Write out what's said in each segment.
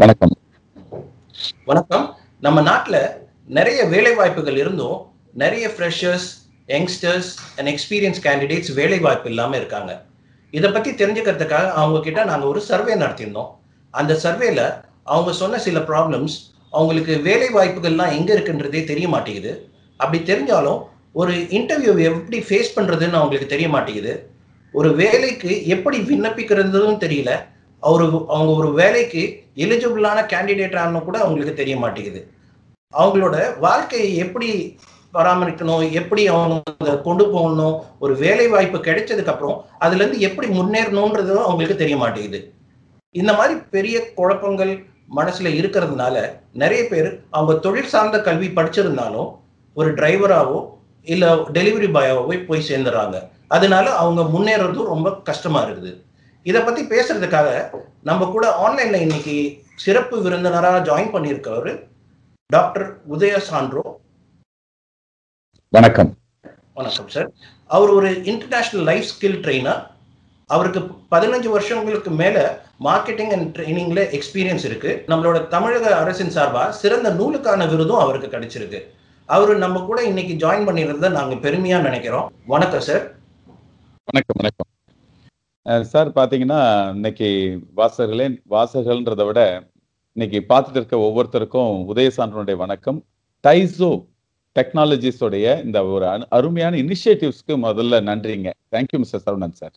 வணக்கம். வணக்கம். நம்ம நாட்டில் நிறைய வேலை வாய்ப்புகள் இருந்தும் நிறைய freshers youngsters and experience candidates வேலை வாய்ப்பு இல்லாமல் இருக்காங்க. இதை பற்றி தெரிஞ்சுக்கிறதுக்காக அவங்க கிட்ட நாங்கள் ஒரு சர்வே நடத்தியிருந்தோம். அந்த சர்வேல அவங்க சொன்ன சில ப்ராப்ளம்ஸ் அவங்களுக்கு வேலை வாய்ப்புகள்லாம் எங்கே இருக்குன்றதே தெரிய மாட்டேங்குது. அப்படி தெரிஞ்சாலும் ஒரு இன்டர்வியூ எப்படி ஃபேஸ் பண்ணுறதுன்னு அவங்களுக்கு தெரிய மாட்டேங்குது. ஒரு வேலைக்கு எப்படி விண்ணப்பிக்கிறதுன்னு தெரியல. அவரு அவங்க ஒரு வேலைக்கு எலிஜிபிளான கேண்டிடேட்டானு கூட அவங்களுக்கு தெரிய மாட்டேங்குது. அவங்களோட வாழ்க்கையை எப்படி பராமரிக்கணும் எப்படி அவங்க அதை கொண்டு போகணும் ஒரு வேலை வாய்ப்பு கிடைச்சதுக்கு அப்புறம் அதுல இருந்து எப்படி முன்னேறணுன்றதும் அவங்களுக்கு தெரிய மாட்டேங்குது. இந்த மாதிரி பெரிய குழப்பங்கள் மனசுல இருக்கிறதுனால நிறைய பேர் அவங்க தொழில் சார்ந்த கல்வி படிச்சிருந்தாலும் ஒரு டிரைவராகவோ இல்லை டெலிவரி பாயாவோ போய் சேர்ந்துடுறாங்க. அதனால அவங்க முன்னேறதும் ரொம்ப கஷ்டமா இருக்குது. இதை பத்தி பேசுறதுக்காக நம்ம கூட ஆன்லைன்ல இன்னைக்கு சிறப்பு விருந்தினராக ஜாயின் பண்ணியிருக்கவர் டாக்டர் உதய சான்றோ. வணக்கம். வணக்கம் சார் அவர் ஒரு இன்டர்நேஷனல் லைஃப் ஸ்கில் ட்ரெயினர் அவருக்கு பதினஞ்சு வருஷங்களுக்கு மேல மார்க்கெட்டிங் அண்ட் ட்ரைனிங்ல எக்ஸ்பீரியன்ஸ் இருக்கு. நம்மளோட தமிழக அரசின் சார்பா சிறந்த நூலுக்கான விருதும் அவருக்கு கிடைச்சிருக்கு. அவரு நம்ம கூட இன்னைக்கு ஜாயின் பண்ணியிருந்ததை நாங்க பெருமையா நினைக்கிறோம். வணக்கம் சார் வணக்கம் வணக்கம். சார் பாத்தீங்கன்னா இன்னைக்கு வாசகர்களே வாசகர்கள்ன்றதை விட இன்னைக்கு பார்த்துட்டு இருக்க ஒவ்வொருத்தருக்கும் உதயசான்றனுடைய வணக்கம். டைசோ டெக்னாலஜிஸோடைய இந்த ஒரு அரு- அருமையான இனிஷியேட்டிவ்ஸ்க்கு முதல்ல நன்றிங்க. Thank you mister Saravanan sir.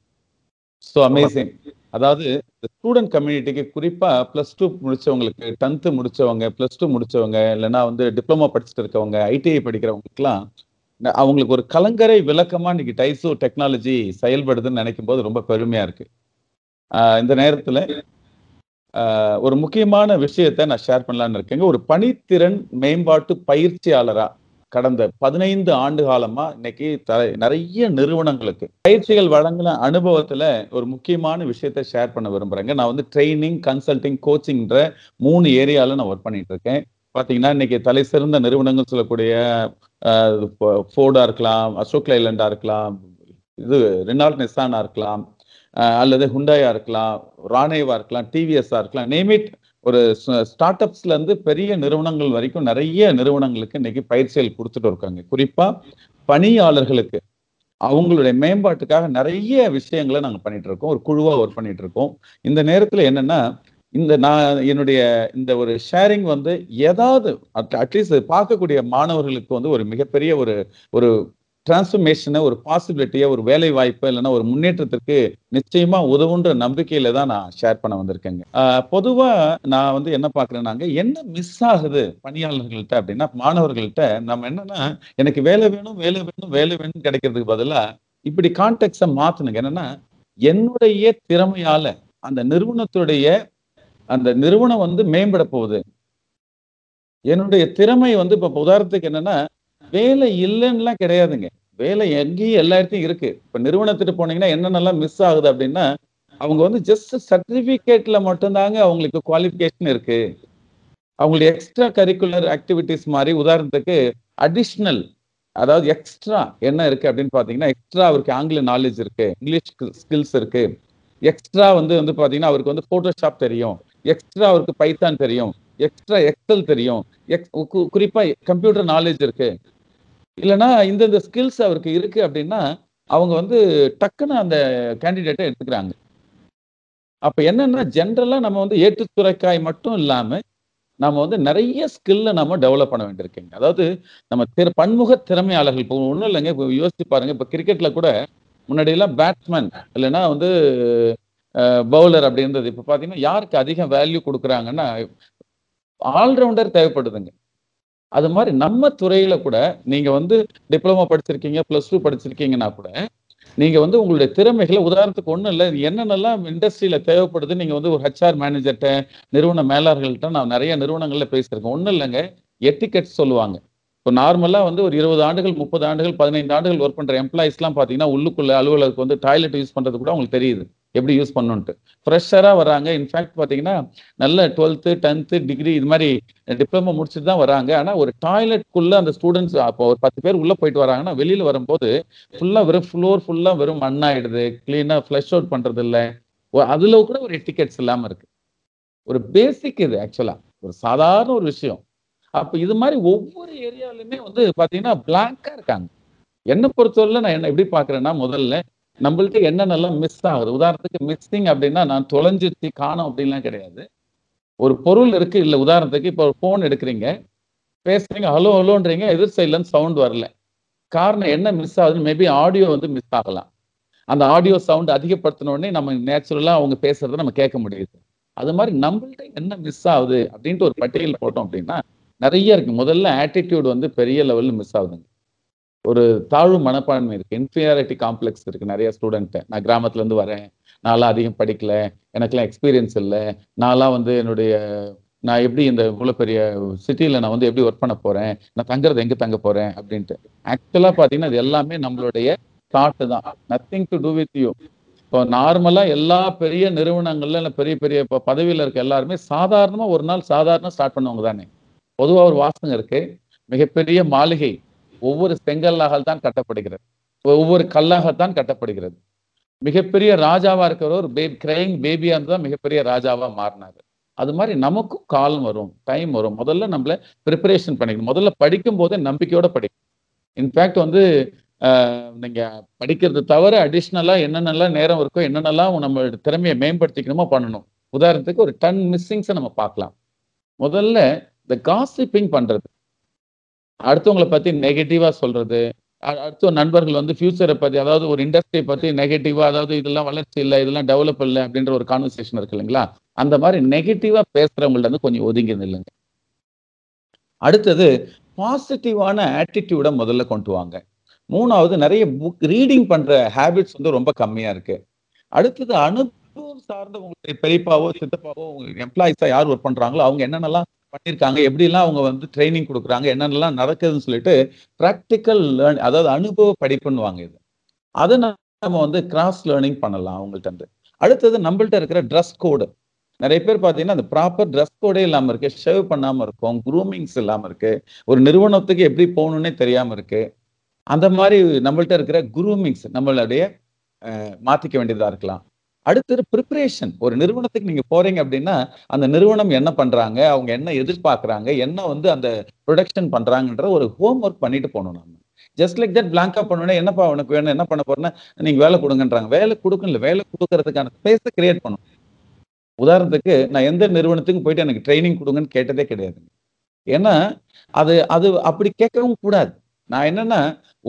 So amazing அதாவது ஸ்டூடெண்ட் கம்யூனிட்டிக்கு குறிப்பா ப்ளஸ் டூ முடிச்சவங்களுக்கு டென்த்து முடிச்சவங்க ப்ளஸ் டூ முடிச்சவங்க இல்லைன்னா வந்து டிப்ளமோ படிச்சுட்டு இருக்கவங்க ஐடிஐ படிக்கிறவங்களுக்குலாம் அவங்களுக்கு ஒரு கலங்கரை விளக்கமா இன்னைக்கு டைசோ டெக்னாலஜி செயல்படுதுன்னு நினைக்கும் போது ரொம்ப பெருமையா இருக்கு. ஆஹ் இந்த நேரத்துல ஆஹ் ஒரு முக்கியமான விஷயத்தை நான் ஷேர் பண்ணலான்னு இருக்கேங்க. ஒரு பணித்திறன் மேம்பாட்டு பயிற்சியாளரா கடந்த பதினைந்து ஆண்டு காலமா இன்னைக்கு த- நிறைய நிறுவனங்களுக்கு பயிற்சிகள் வழங்கின அனுபவத்துல ஒரு முக்கியமான விஷயத்த ஷேர் பண்ண விரும்புறேங்க. நான் வந்து ட்ரைனிங் கன்சல்டிங் கோச்சிங்ன்ற மூணு ஏரியால நான் ஒர்க் பண்ணிட்டு இருக்கேன். பார்த்தீங்கன்னா இன்னைக்கு தலை சிறந்த நிறுவனங்கள் சொல்லக்கூடிய ஃபோர்டாக இருக்கலாம் அசோக் லைலண்டா இருக்கலாம் இது ரெனால்ட் நிசானா இருக்கலாம் அல்லது ஹுண்டாயா இருக்கலாம் ராணேவா இருக்கலாம் டிவிஎஸ்ஸாக இருக்கலாம் நேமிட் ஒரு ஸ்டார்ட் அப்ஸ்ல இருந்து பெரிய நிறுவனங்கள் வரைக்கும் நிறைய நிறுவனங்களுக்கு இன்னைக்கு பயிற்சிகள் கொடுத்துட்டு இருக்காங்க. குறிப்பா பணியாளர்களுக்கு அவங்களுடைய மேம்பாட்டுக்காக நிறைய விஷயங்களை நாங்கள் பண்ணிட்டு இருக்கோம். ஒரு குழுவாக ஒர்க் பண்ணிட்டு இருக்கோம். இந்த நேரத்தில் என்னன்னா இந்த நான் என்னுடைய இந்த ஒரு ஷேரிங் வந்து ஏதாவது அட்லீஸ்ட் பார்க்கக்கூடிய மாணவர்களுக்கு வந்து ஒரு மிகப்பெரிய ஒரு ஒரு டிரான்ஸ்ஃபர்மேஷனை ஒரு பாசிபிலிட்டியை ஒரு வேலை வாய்ப்பு இல்லைன்னா ஒரு முன்னேற்றத்திற்கு நிச்சயமா உதவுன்ற நம்பிக்கையில தான் நான் ஷேர் பண்ண வந்திருக்கேங்க. பொதுவா நான் வந்து என்ன பாக்குறேன்னாங்க என்ன மிஸ் ஆகுது பணியாளர்கள்ட்ட அப்படின்னா மாணவர்கள்ட்ட நம்ம என்னன்னா எனக்கு வேலை வேணும் வேலை வேணும் வேலை வேணும் கிடைக்கிறதுக்கு பதிலா இப்படி கான்டெக்ட மாத்தணுங்க. என்னன்னா என்னுடைய திறமையால அந்த நிறுவனத்துடைய அந்த நிறுவனம் வந்து மேம்பட போகுது. என்னுடைய திறமை வந்து இப்ப உதாரணத்துக்கு என்னன்னா வேலை இல்லைன்னுலாம் கிடையாதுங்க. வேலை எங்கேயும் எல்லா இடத்தையும் இருக்கு. இப்ப நிறுவனத்துட்டு போனீங்கன்னா என்னென்னலாம் மிஸ் ஆகுது அப்படின்னா அவங்க வந்து ஜஸ்ட் சர்டிபிகேட்ல மட்டும்தாங்க அவங்களுக்கு குவாலிஃபிகேஷன் இருக்கு. அவங்களுடைய எக்ஸ்ட்ரா கரிக்குலர் ஆக்டிவிட்டிஸ் மாதிரி உதாரணத்துக்கு அடிஷ்னல் அதாவது எக்ஸ்ட்ரா என்ன இருக்கு அப்படின்னு பாத்தீங்கன்னா எக்ஸ்ட்ரா அவருக்கு ஆங்கில நாலேஜ் இருக்கு இங்கிலீஷ் ஸ்கில்ஸ் இருக்கு. எக்ஸ்ட்ரா வந்து வந்து பாத்தீங்கன்னா அவருக்கு வந்து போட்டோஷாப் தெரியும். எக்ஸ்ட்ரா அவருக்கு பைத்தான் தெரியும். எக்ஸ்ட்ரா எக்ஸல் தெரியும். எக்ஸ் கு- குறிப்பா கம்ப்யூட்டர் நாலேஜ் இருக்கு. இல்லைன்னா இந்தந்த ஸ்கில்ஸ் அவருக்கு இருக்கு அப்படின்னா அவங்க வந்து டக்குன்னு அந்த கேண்டிடேட்டை எடுத்துக்கிறாங்க. அப்ப என்னன்னா ஜென்ரலா நம்ம வந்து ஏற்றுத்துறைக்காய் மட்டும் இல்லாம நம்ம வந்து நிறைய ஸ்கில்ல நம்ம டெவலப் பண்ண வேண்டியிருக்கீங்க. அதாவது நம்ம திற பன்முக திறமையாளர்கள் இப்போ ஒன்றும் இல்லைங்க இப்போ யோசிச்சு பாருங்க இப்போ கிரிக்கெட்ல கூட முன்னாடியெல்லாம் பேட்ஸ்மேன் இல்லைன்னா வந்து பவுலர் அப்படின்றது இப்போ பார்த்தீங்கன்னா யாருக்கு அதிகம் வேல்யூ கொடுக்குறாங்கன்னா ஆல்ரவுண்டர் தேவைப்படுதுங்க. அது மாதிரி நம்ம துறையில கூட நீங்க வந்து டிப்ளமோ படிச்சிருக்கீங்க பிளஸ் டூ படிச்சிருக்கீங்கன்னா கூட நீங்க வந்து உங்களுடைய திறமைகளை உதாரணத்துக்கு ஒன்றும் இல்லை என்னென்னலாம் இண்டஸ்ட்ரியில தேவைப்படுது நீங்க வந்து ஒரு ஹெச்ஆர் மேனேஜர்கிட்ட நிறுவன மேலாளர்கள்ட்ட நான் நிறைய நிறுவனங்கள்ல பேசியிருக்கேன். ஒன்றும் இல்லைங்க எட்டிக்கெட் சொல்லுவாங்க. இப்போ நார்மலாக வந்து ஒரு இருபது ஆண்டுகள் முப்பது ஆண்டுகள் பதினைந்து ஆண்டுகள் ஒர்க் பண்ணுற எம்ப்ளாயிஸ்லாம் பார்த்தீங்கன்னா உள்ளுக்குள்ள அலுவலகத்துக்கு வந்து டாய்லெட் யூஸ் பண்ணுறது கூட அவங்களுக்கு தெரியுது. எப்படி யூஸ் பண்ணணுன்ட்டு ஃப்ரெஷராக வராங்க இன்ஃபேக்ட் பார்த்தீங்கன்னா நல்ல டுவெல்த்து டென்த்து டிகிரி இது மாதிரி டிப்ளமோ முடிச்சுட்டு தான் வராங்க ஆனால் ஒரு டாய்லெட்குள்ளே அந்த ஸ்டூடெண்ட்ஸ் அப்போ ஒரு பத்து பேர் உள்ளே போயிட்டு வராங்கன்னா வெளியில் வரும்போது ஃபுல்லாக வெறும் ஃப்ளோர் ஃபுல்லாக வெறும் மண்ணாயிடுது. க்ளீனாக ஃப்ளஷ் அவுட் பண்ணுறது இல்லை அதில் கூட ஒரு டிக்கெட்ஸ் இல்லாமல் இருக்கு. ஒரு பேசிக் இது ஆக்சுவலா ஒரு சாதாரண ஒரு விஷயம். அப்போ இது மாதிரி ஒவ்வொரு ஏரியாலுமே வந்து பாத்தீங்கன்னா பிளாங்காக இருக்காங்க. என்னை பொறுத்தவரையில நான் என்ன எப்படி பாக்குறேன்னா முதல்ல நம்மள்ட்ட என்னென்னலாம் மிஸ் ஆகுது? உதாரணத்துக்கு மிஸ்ஸிங் அப்படின்னா நான் தொலைஞ்சிருச்சு காணும் அப்படின்லாம் கிடையாது. ஒரு பொருள் இருக்கு இல்லை உதாரணத்துக்கு இப்போ ஒரு ஃபோன் எடுக்கிறீங்க. பேசுறீங்க ஹலோ ஹலோன்றீங்க எதிர் சைட்லேருந்து சவுண்ட் வரல. காரணம் என்ன மிஸ் ஆகுதுன்னு மேபி ஆடியோ வந்து மிஸ் ஆகலாம். அந்த ஆடியோ சவுண்ட் அதிகப்படுத்தினோடனே நம்ம நேச்சுரலாக அவங்க பேசுறத நம்ம கேட்க முடியுது. அது மாதிரி நம்மள்ட்ட என்ன மிஸ் ஆகுது அப்படின்ட்டு ஒரு பட்டியல் போட்டோம் அப்படின்னா நிறைய இருக்கு. முதல்ல ஆட்டிடியூட் வந்து பெரிய லெவலில் மிஸ் ஆகுதுங்க. ஒரு தாழ்வு மனப்பான்மை இருக்கு. இன்ஃபீரியாரிட்டி காம்ப்ளெக்ஸ் இருக்கு நிறைய ஸ்டூடெண்ட்டு நான் கிராமத்துல இருந்து வரேன். நான்லாம் அதிகம் படிக்கல. எனக்குலாம் எக்ஸ்பீரியன்ஸ் இல்லை. நான்லாம் வந்து என்னுடைய நான் எப்படி இந்த இவ்வளோ பெரிய சிட்டியில் நான் வந்து எப்படி ஒர்க் பண்ண போகிறேன் நான் தங்குறது எங்கே தங்க போகிறேன் அப்படின்ட்டு. ஆக்சுவலாக பார்த்தீங்கன்னா இது எல்லாமே நம்மளுடைய தாட்டு தான். Nothing to do with you இப்போ நார்மலாக எல்லா பெரிய நிறுவனங்கள்ல இல்லை பெரிய பெரிய இப்போ பதவியில் இருக்க எல்லாருமே சாதாரணமாக ஒரு நாள் சாதாரண ஸ்டார்ட் பண்ணவங்க தானே. பொதுவாக ஒரு வாசகம் இருக்கு. மிகப்பெரிய மாளிகை. ஒவ்வொரு செங்கல்லாக தான் கட்டப்படுகிறது. ஒவ்வொரு கல்லாகத்தான் கட்டப்படுகிறது. மிகப்பெரிய ராஜாவா இருக்கிற ஒரு பேபி கிரைங் பேபியா இருந்து தான் மிகப்பெரிய ராஜாவா மாறினாரு. அது மாதிரி நமக்கும் காலம் வரும் டைம் வரும். முதல்ல நம்மள ப்ரிப்பரேஷன் பண்ணிக்கணும். முதல்ல படிக்கும் போதே நம்பிக்கையோட படிக்கணும். இன்ஃபேக்ட் வந்து நீங்க படிக்கிறது தவிர அடிஷ்னலா என்னென்னலாம் நேரம் இருக்கோ என்னென்னலாம் நம்ம திறமையை மேம்படுத்திக்கணுமோ பண்ணணும். உதாரணத்துக்கு ஒரு டன் மிஸ்ஸிங்ஸை நம்ம பார்க்கலாம். முதல்ல இந்த காசிப்பிங் பண்றது. அடுத்தவங்களை பத்தி நெகட்டிவா சொல்றது. அடுத்த நண்பர்கள் வந்து ஃபியூச்சரை பத்தி அதாவது ஒரு இண்டஸ்ட்ரியை பத்தி நெகட்டிவா அதாவது இதெல்லாம் வளர்ச்சி இல்லை இதெல்லாம் டெவலப் இல்லை அப்படின்ற ஒரு கான்வர்சேஷன் இருக்கு இல்லைங்களா? அந்த மாதிரி நெகட்டிவா பேசுறவங்கள்ட்ட வந்து கொஞ்சம் ஒதுங்கி நில்லுங்க அடுத்தது பாசிட்டிவான ஆட்டிடியூட முதல்ல கொண்டு வாங்க. மூணாவது நிறைய புக் ரீடிங் பண்ற ஹேபிட்ஸ் வந்து ரொம்ப கம்மியா இருக்கு. அடுத்தது அனுபவம் சார்ந்த உங்களுடைய பெரியப்பாவோ சித்தப்பாவோ உங்களுக்கு எம்ப்ளாயிஸா யார் ஒர்க் பண்றாங்களோ அவங்க என்னென்னலாம் பண்ணியிருக்காங்க எப்படிலாம் அவங்க வந்து ட்ரைனிங் கொடுக்குறாங்க என்னென்னலாம் நடக்குதுன்னு சொல்லிட்டு ப்ராக்டிக்கல் லேர்ன் அதாவது அனுபவ படிப்புன்னுவாங்க இது. அதை நம்ம வந்து கிராஸ் லேர்னிங் பண்ணலாம் அவங்கள்ட்ட இருந்து. அடுத்தது நம்மள்ட்ட இருக்கிற ட்ரெஸ் கோடு நிறைய பேர் பார்த்தீங்கன்னா அந்த ப்ராப்பர் ட்ரெஸ் கோடே இல்லாமல் இருக்கு ஷேவ் பண்ணாமல் இருக்கும் க்ரூமிங்ஸ் இல்லாமல் இருக்கு ஒரு நிறுவனத்துக்கு எப்படி போகணுன்னே தெரியாமல் இருக்கு. அந்த மாதிரி நம்மள்ட்ட இருக்கிற குரூமிங்ஸ் நம்மளுடைய மாற்றிக்க வேண்டியதாக இருக்கலாம். அடுத்தது ப்ரிப்பரேஷன் ஒரு நிறுவனத்துக்கு நீங்க போறீங்க அப்படின்னா அந்த நிறுவனம் என்ன பண்றாங்க அவங்க என்ன எதிர்பார்க்கறாங்க என்ன வந்து அந்த ப்ரொடக்ஷன் பண்றாங்கன்ற ஒரு ஹோம் ஒர்க் பண்ணிட்டு போகணும் நம்ம ஜஸ்ட் லைக் தட் பிளாங்கா பண்ணணும் என்னப்பா உனக்கு வேணும் என்ன பண்ண போறேன்னா நீங்க வேலை கொடுங்கன்றாங்க. வேலை கொடுக்கல வேலை கொடுக்கறதுக்கான ஸ்பேஸை கிரியேட் பண்ணணும். உதாரணத்துக்கு நான் எந்த நிறுவனத்துக்கும் போயிட்டு எனக்கு ட்ரைனிங் கொடுங்கன்னு கேட்டதே கிடையாது. ஏன்னா அது அது அப்படி கேட்கவும் கூடாது. நான் என்னன்னா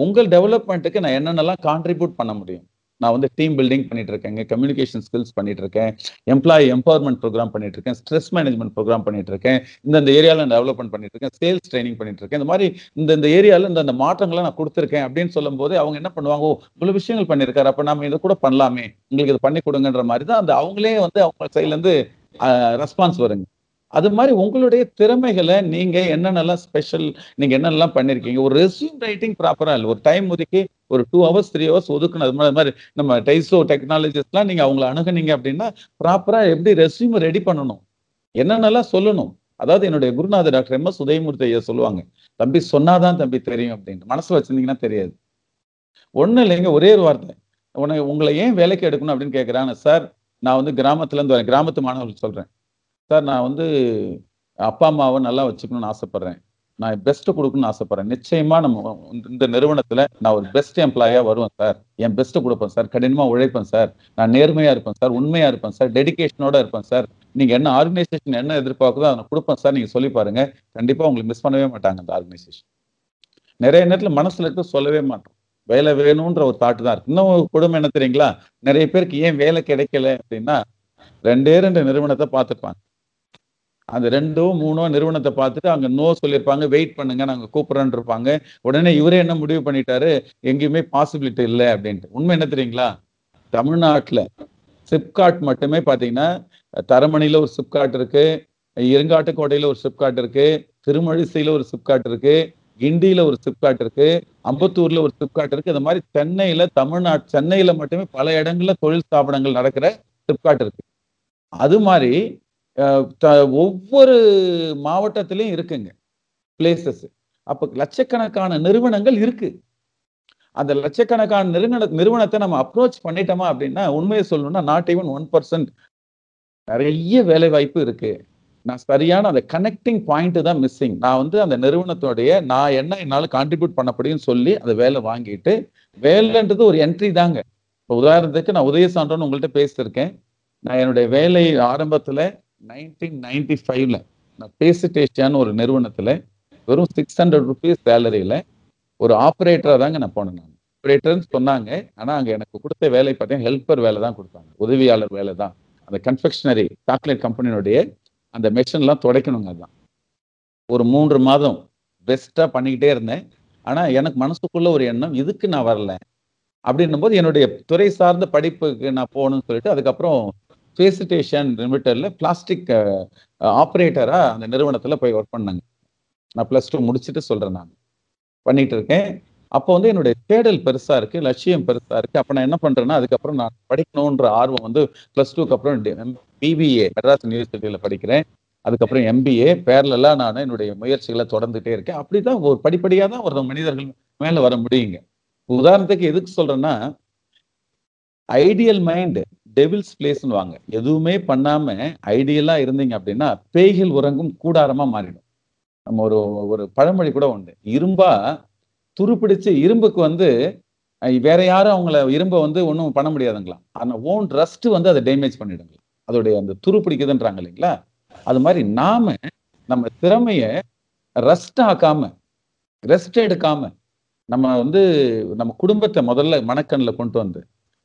உங்கள் டெவலப்மெண்ட்டுக்கு நான் என்னென்னலாம் கான்ட்ரிபியூட் பண்ண முடியும்? நான் வந்து டீம் பில்டிங் பண்ணிட்டு இருக்கேங்க கம்யூனிகேஷன் ஸ்கில்ஸ் பண்ணிட்டு இருக்கேன் எம்ப்ளாயி எம்பவர்மெண்ட் ப்ரோக்ராம் பண்ணிட்டு இருக்கேன் ஸ்ட்ரெஸ் மேனேஜ்மெண்ட் ப்ரோக்ராம் பண்ணிட்டு இருக்கேன் இந்த இந்த ஏரியாவில் டெவலப்மெண்ட் பண்ணிட்டு இருக்கேன் சேல்ஸ் ட்ரைனிங் பண்ணிட்டு இருக்கேன் இந்த மாதிரி இந்த இந்த ஏரியாவில் இந்த மாற்றங்களை நான் கொடுத்துருக்கேன் அப்படின்னு சொல்லும் போது அவங்க என்ன பண்ணுவாங்க? ஓ இவ்வளவு விஷயங்கள் பண்ணியிருக்காரு. அப்போ நம்ம இதை கூட பண்ணலாமே. உங்களுக்கு இதை பண்ணி கொடுங்கன்ற மாதிரி தான் அந்த அவங்களே வந்து அவங்க சைட்லேருந்து ரெஸ்பான்ஸ் வருங்க. அது மாதிரி உங்களுடைய திறமைகளை நீங்க என்னென்னலாம் ஸ்பெஷல் நீங்க என்னென்னலாம் பண்ணிருக்கீங்க? ஒரு ரெஸ்யூம் ரைட்டிங் ப்ராப்பரா இல்லை. ஒரு டைம் ஒதுக்கி ஒரு டூ ஹவர்ஸ் த்ரீ ஹவர்ஸ் ஒதுக்கணும் அது மாதிரி மாதிரி நம்ம டைஸோ டெக்னாலஜிஸ்லாம் நீங்க அவங்கள அணுகுனீங்க அப்படின்னா ப்ராப்பரா எப்படி ரெசியூம் ரெடி பண்ணணும்? என்னென்னலாம் சொல்லணும்? அதாவது என்னுடைய குருநாதர் டாக்டர் எம் எஸ் உதயமூர்த்தி ஐயா சொல்லுவாங்க தம்பி சொன்னாதான் தம்பி தெரியும் அப்படின்னு மனசு வச்சிருந்தீங்கன்னா தெரியாது. ஒன்றும் இல்லைங்க ஒரே ஒரு வார்த்தை. உனக்கு உங்களை ஏன் வேலைக்கு எடுக்கணும் அப்படின்னு கேட்குறாங்க சார் நான் வந்து கிராமத்துலேருந்து வரேன். கிராமத்து மாணவர்கள் சொல்கிறேன் சார் நான் வந்து அப்பா அம்மாவை நல்லா வச்சுக்கணும்னு ஆசைப்படுறேன். நான் பெஸ்ட் கொடுக்கணும்னு ஆசைப்படுறேன். நிச்சயமாக நம்ம இந்த நிறுவனத்துல நான் ஒரு பெஸ்ட் எம்ப்ளாயா வருவேன் சார். என் பெஸ்ட் கொடுப்பேன் சார். கடினமா உழைப்பேன் சார். நான் நேர்மையா இருப்பேன் சார். உண்மையா இருப்பேன் சார். டெடிகேஷனோட இருப்பேன் சார். நீங்க என்ன ஆர்கனைசேஷன் என்ன எதிர்பார்க்குதோ அதை கொடுப்பேன் சார். நீங்க சொல்லி பாருங்க. கண்டிப்பா உங்களுக்கு மிஸ் பண்ணவே மாட்டாங்க அந்த ஆர்கனைசேஷன் நிறைய நேரத்துல மனசுல இருக்க சொல்லவே மாட்டோம். வேலை வேணும்ன்ற ஒரு தாட்டு தான் இருக்கு. இன்னும் கொடுமை என்ன தெரியுங்களா? நிறைய பேருக்கு ஏன் வேலை கிடைக்கல அப்படின்னா ரெண்டே ரெண்டு நிறுவனத்தை பார்த்துருப்பாங்க அந்த ரெண்டோ மூணோ நிறுவனத்தை பார்த்துட்டு அங்கே நோ சொல்லியிருப்பாங்க வெயிட் பண்ணுங்க நாங்கள் கூப்பிடுறோன்னு இருப்பாங்க. உடனே இவரே என்ன முடிவு பண்ணிட்டாரு? எங்கேயுமே பாசிபிலிட்டி இல்லை அப்படின்ட்டு. உண்மை என்ன தெரியுங்களா? தமிழ்நாட்டுல சிப்காட் மட்டுமே பார்த்தீங்கன்னா தரமணியில ஒரு சிப்காட் இருக்கு இருங்காட்டுக்கோட்டையில் ஒரு சிப்காட் இருக்கு திருமழிசையில் ஒரு சிப்காட் இருக்கு கிண்டியில ஒரு சிப்காட் இருக்கு அம்பத்தூர்ல ஒரு சிப்காட் இருக்கு. இந்த மாதிரி சென்னையில தமிழ்நாடு சென்னையில மட்டுமே பல இடங்கள்ல தொழில் ஸ்தாபனங்கள் நடக்கிற சிப்காட் இருக்கு. அது மாதிரி ஒவ்வொரு மாவட்டத்திலையும் இருக்குங்க. பிளேசஸ் அப்ப லட்சக்கணக்கான நிறுவனங்கள் இருக்கு. அந்த லட்சக்கணக்கான நிறுவன நிறுவனத்தை நம்ம அப்ரோச் பண்ணிட்டோமா அப்படின்னா உண்மையை சொல்லணும்னா நாட் ஈவன் ஒன் பர்சன்ட் நிறைய வேலை வாய்ப்பு இருக்கு. நான் சரியான அந்த கனெக்டிங் பாயிண்ட் தான் மிஸ்ஸிங் நான் வந்து அந்த நிறுவனத்துடைய நான் என்ன என்னால் கான்ட்ரிபியூட் பண்ண முடியும்னு சொல்லி அந்த வேலை வாங்கிட்டு வேலைன்றது ஒரு என்ட்ரி தாங்க. இப்போ உதாரணத்துக்கு நான் உதய சான்றோன்னு உங்கள்கிட்ட பேசியிருக்கேன். நான் என்னுடைய வேலை ஆரம்பத்தில் நைன்டீன் நைன்டி ஃபைவ்ல நான் பேசிட்டேஷியான்னு ஒரு நிறுவனத்துல வெறும் சிக்ஸ் ஹண்ட்ரட் ருபீஸ் சேலரியில ஒரு ஆப்ரேட்டராக தாங்க நான் போனேன் நான். ஆப்ரேட்டர்னு சொன்னாங்க. ஆனா அங்க எனக்கு கொடுத்த வேலை பார்த்தீங்கன்னா ஹெல்ப்பர் வேலை தான் கொடுத்தாங்க. உதவியாளர் வேலை தான். அந்த கன்ஃபெக்ஷனரி சாக்லேட் கம்பெனியினுடைய அந்த மெஷின்லாம் துடைக்கணுங்க அதுதான் ஒரு மூன்று மாதம் பெஸ்ட்டாக பண்ணிக்கிட்டே இருந்தேன். ஆனா எனக்கு மனசுக்குள்ள ஒரு எண்ணம் இதுக்கு நான் வரல. அப்படின்னும் போது என்னுடைய துறை சார்ந்த படிப்புக்கு நான் போகணும்னு சொல்லிட்டு அதுக்கப்புறம் ஃபேசிட்டேஷன் லிமிட்டட்ல பிளாஸ்டிக் ஆப்ரேட்டராக அந்த நிறுவனத்தில் போய் ஒர்க் பண்ணாங்க. நான் ப்ளஸ் டூ முடிச்சுட்டு சொல்கிறேன் நான். பண்ணிகிட்டு இருக்கேன். அப்போ வந்து என்னுடைய தேடல் பெருசாக இருக்குது லட்சியம் பெருசாக இருக்கு. அப்போ நான் என்ன பண்ணுறேன்னா அதுக்கப்புறம் நான் படிக்கணுன்ற ஆர்வம் வந்து ப்ளஸ் டூக்கு அப்புறம் பிபிஏ மெட்ராஸ் யூனிவர்சிட்டியில் படிக்கிறேன். அதுக்கப்புறம் எம்பிஏ பேரலெல்லாம் நான் என்னுடைய முயற்சிகளை தொடர்ந்துட்டே இருக்கேன். அப்படிதான் ஒரு படிப்படியாக தான் ஒரு மனிதர்கள் மேலே வர முடியுங்க. உதாரணத்துக்கு எதுக்கு சொல்கிறேன்னா ஐடியல் மைண்டு டெவில்ஸ் பிளேஸ்னு வாங்க. எதுவுமே பண்ணாம ஐடியலா இருந்தீங்க அப்படின்னா பேய்கள் உறங்கும் கூடாரமா மாறிடும். நம்ம ஒரு ஒரு பழமொழி கூட உண்டு. இரும்பா துருப்பிடிச்சு இரும்புக்கு வந்து வேற யாரும் அவங்கள இரும்பை வந்து ஒன்றும் பண்ண முடியாதுங்களாம். ஆனால் ஓன் ரஸ்ட் வந்து அதை டேமேஜ் பண்ணிடுங்க அதோடைய அந்த துரு பிடிக்குதுன்றாங்க இல்லைங்களா? அது மாதிரி நாம நம்ம திறமைய ரஸ்ட் ஆக்காம ரெஸ்ட் எடுக்காம நம்ம வந்து நம்ம குடும்பத்தை முதல்ல மனக்கண்ணில் கொண்டு வந்து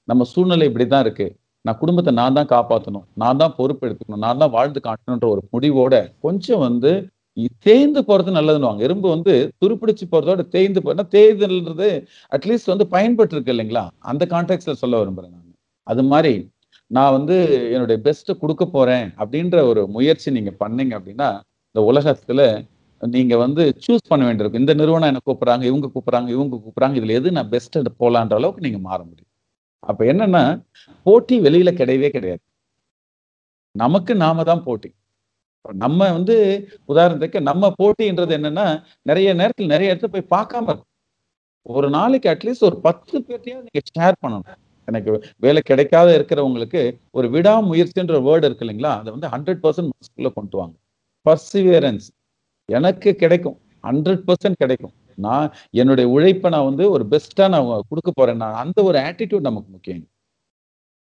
நம்ம சூழ்நிலை இப்படி தான் இருக்கு. நான் குடும்பத்தை நான் தான் காப்பாற்றணும் நான் தான் பொறுப்பு எடுத்துக்கணும் நான் தான் வாழ்ந்து காட்டணுன்ற ஒரு முடிவோட கொஞ்சம் வந்து தேய்ந்து போறது நல்லதுன்னு எறும்பு வந்து துருப்பிடிச்சு போறதோட தேய்ந்து போனா தேய்தல்ன்றது அட்லீஸ்ட் வந்து பயன்பட்டு இருக்கு இல்லைங்களா? அந்த கான்டெக்ட்ல சொல்ல விரும்புறேன் நான். அது மாதிரி நான் வந்து என்னுடைய பெஸ்ட்டை கொடுக்க போறேன் அப்படின்ற ஒரு முயற்சி நீங்க பண்ணீங்க அப்படின்னா இந்த உலகத்துல நீங்க வந்து சூஸ் பண்ண வேண்டியிருக்கும். இந்த நிறுவனம் என்ன கூப்பிடுறாங்க இவங்க கூப்பிடுறாங்க இவங்க கூப்பிடுறாங்க இதுல எது நான் பெஸ்ட் போலான்ற அளவுக்கு நீங்க மாற முடியும். அப்ப என்னன்னா போட்டி வெளியில கிடையவே கிடையாது. நமக்கு நாம தான் போட்டி. நம்ம வந்து உதாரணத்துக்கு நம்ம போட்டின்றது என்னன்னா நிறைய நேரத்தில் நிறைய இடத்துல போய் பார்க்காம இருக்கும். ஒரு நாளைக்கு அட்லீஸ்ட் ஒரு பத்து பேர்த்தையாவது நீங்க ஷேர் பண்ணணும். எனக்கு வேலை கிடைக்காத இருக்கிறவங்களுக்கு ஒரு விடாமுயற்சின்ற வேர்டு இருக்கு இல்லைங்களா? அதை வந்து ஹண்ட்ரட் பர்சன்ட் மனசுக்குள்ள கொண்டு வாங்க. பர்சிவியரன்ஸ் எனக்கு கிடைக்கும். ஹண்ட்ரட் பர்சன்ட் கிடைக்கும். நான் என்னுடைய உழைப்பை நான் வந்து ஒரு பெஸ்ட்டாக நான் கொடுக்க போறேன். நான் அந்த ஒரு ஆட்டிடியூட் நமக்கு முக்கியம்.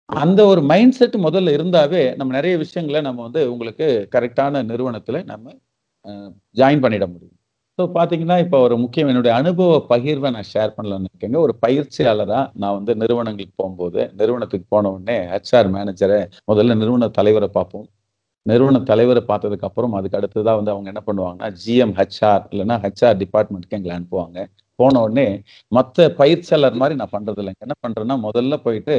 அந்த ஒரு மைண்ட் செட் முதல்ல இருந்தாவே நம்ம நிறைய விஷயங்களை நம்ம வந்து உங்களுக்கு கரெக்டான நிறுவனத்துல நம்ம ஜாயின் பண்ணிட முடியும். ஸோ பார்த்தீங்கன்னா இப்போ ஒரு முக்கியம் என்னுடைய அனுபவ பகிர்வை நான் ஷேர் பண்ணலன்னு இருக்கேங்க. ஒரு பயிற்சியாளராக நான் வந்து நிறுவனங்களுக்கு போகும்போது நிறுவனத்துக்கு போன உடனே ஹெச்ஆர் மேனேஜரை முதல்ல நிறுவன தலைவரை பார்ப்போம். நிறுவன தலைவரை பார்த்ததுக்கு அப்புறம் அதுக்கு அடுத்ததாக வந்து அவங்க என்ன பண்ணுவாங்கன்னா ஜிஎம் ஹெச்ஆர் இல்லைன்னா ஹெச்ஆர் டிபார்ட்மெண்ட்க்கு எங்களை அனுப்புவாங்க. போன உடனே மற்ற பயிற்சியாளர் மாதிரி நான் பண்றது இல்லைங்க. என்ன பண்றேன்னா முதல்ல போயிட்டு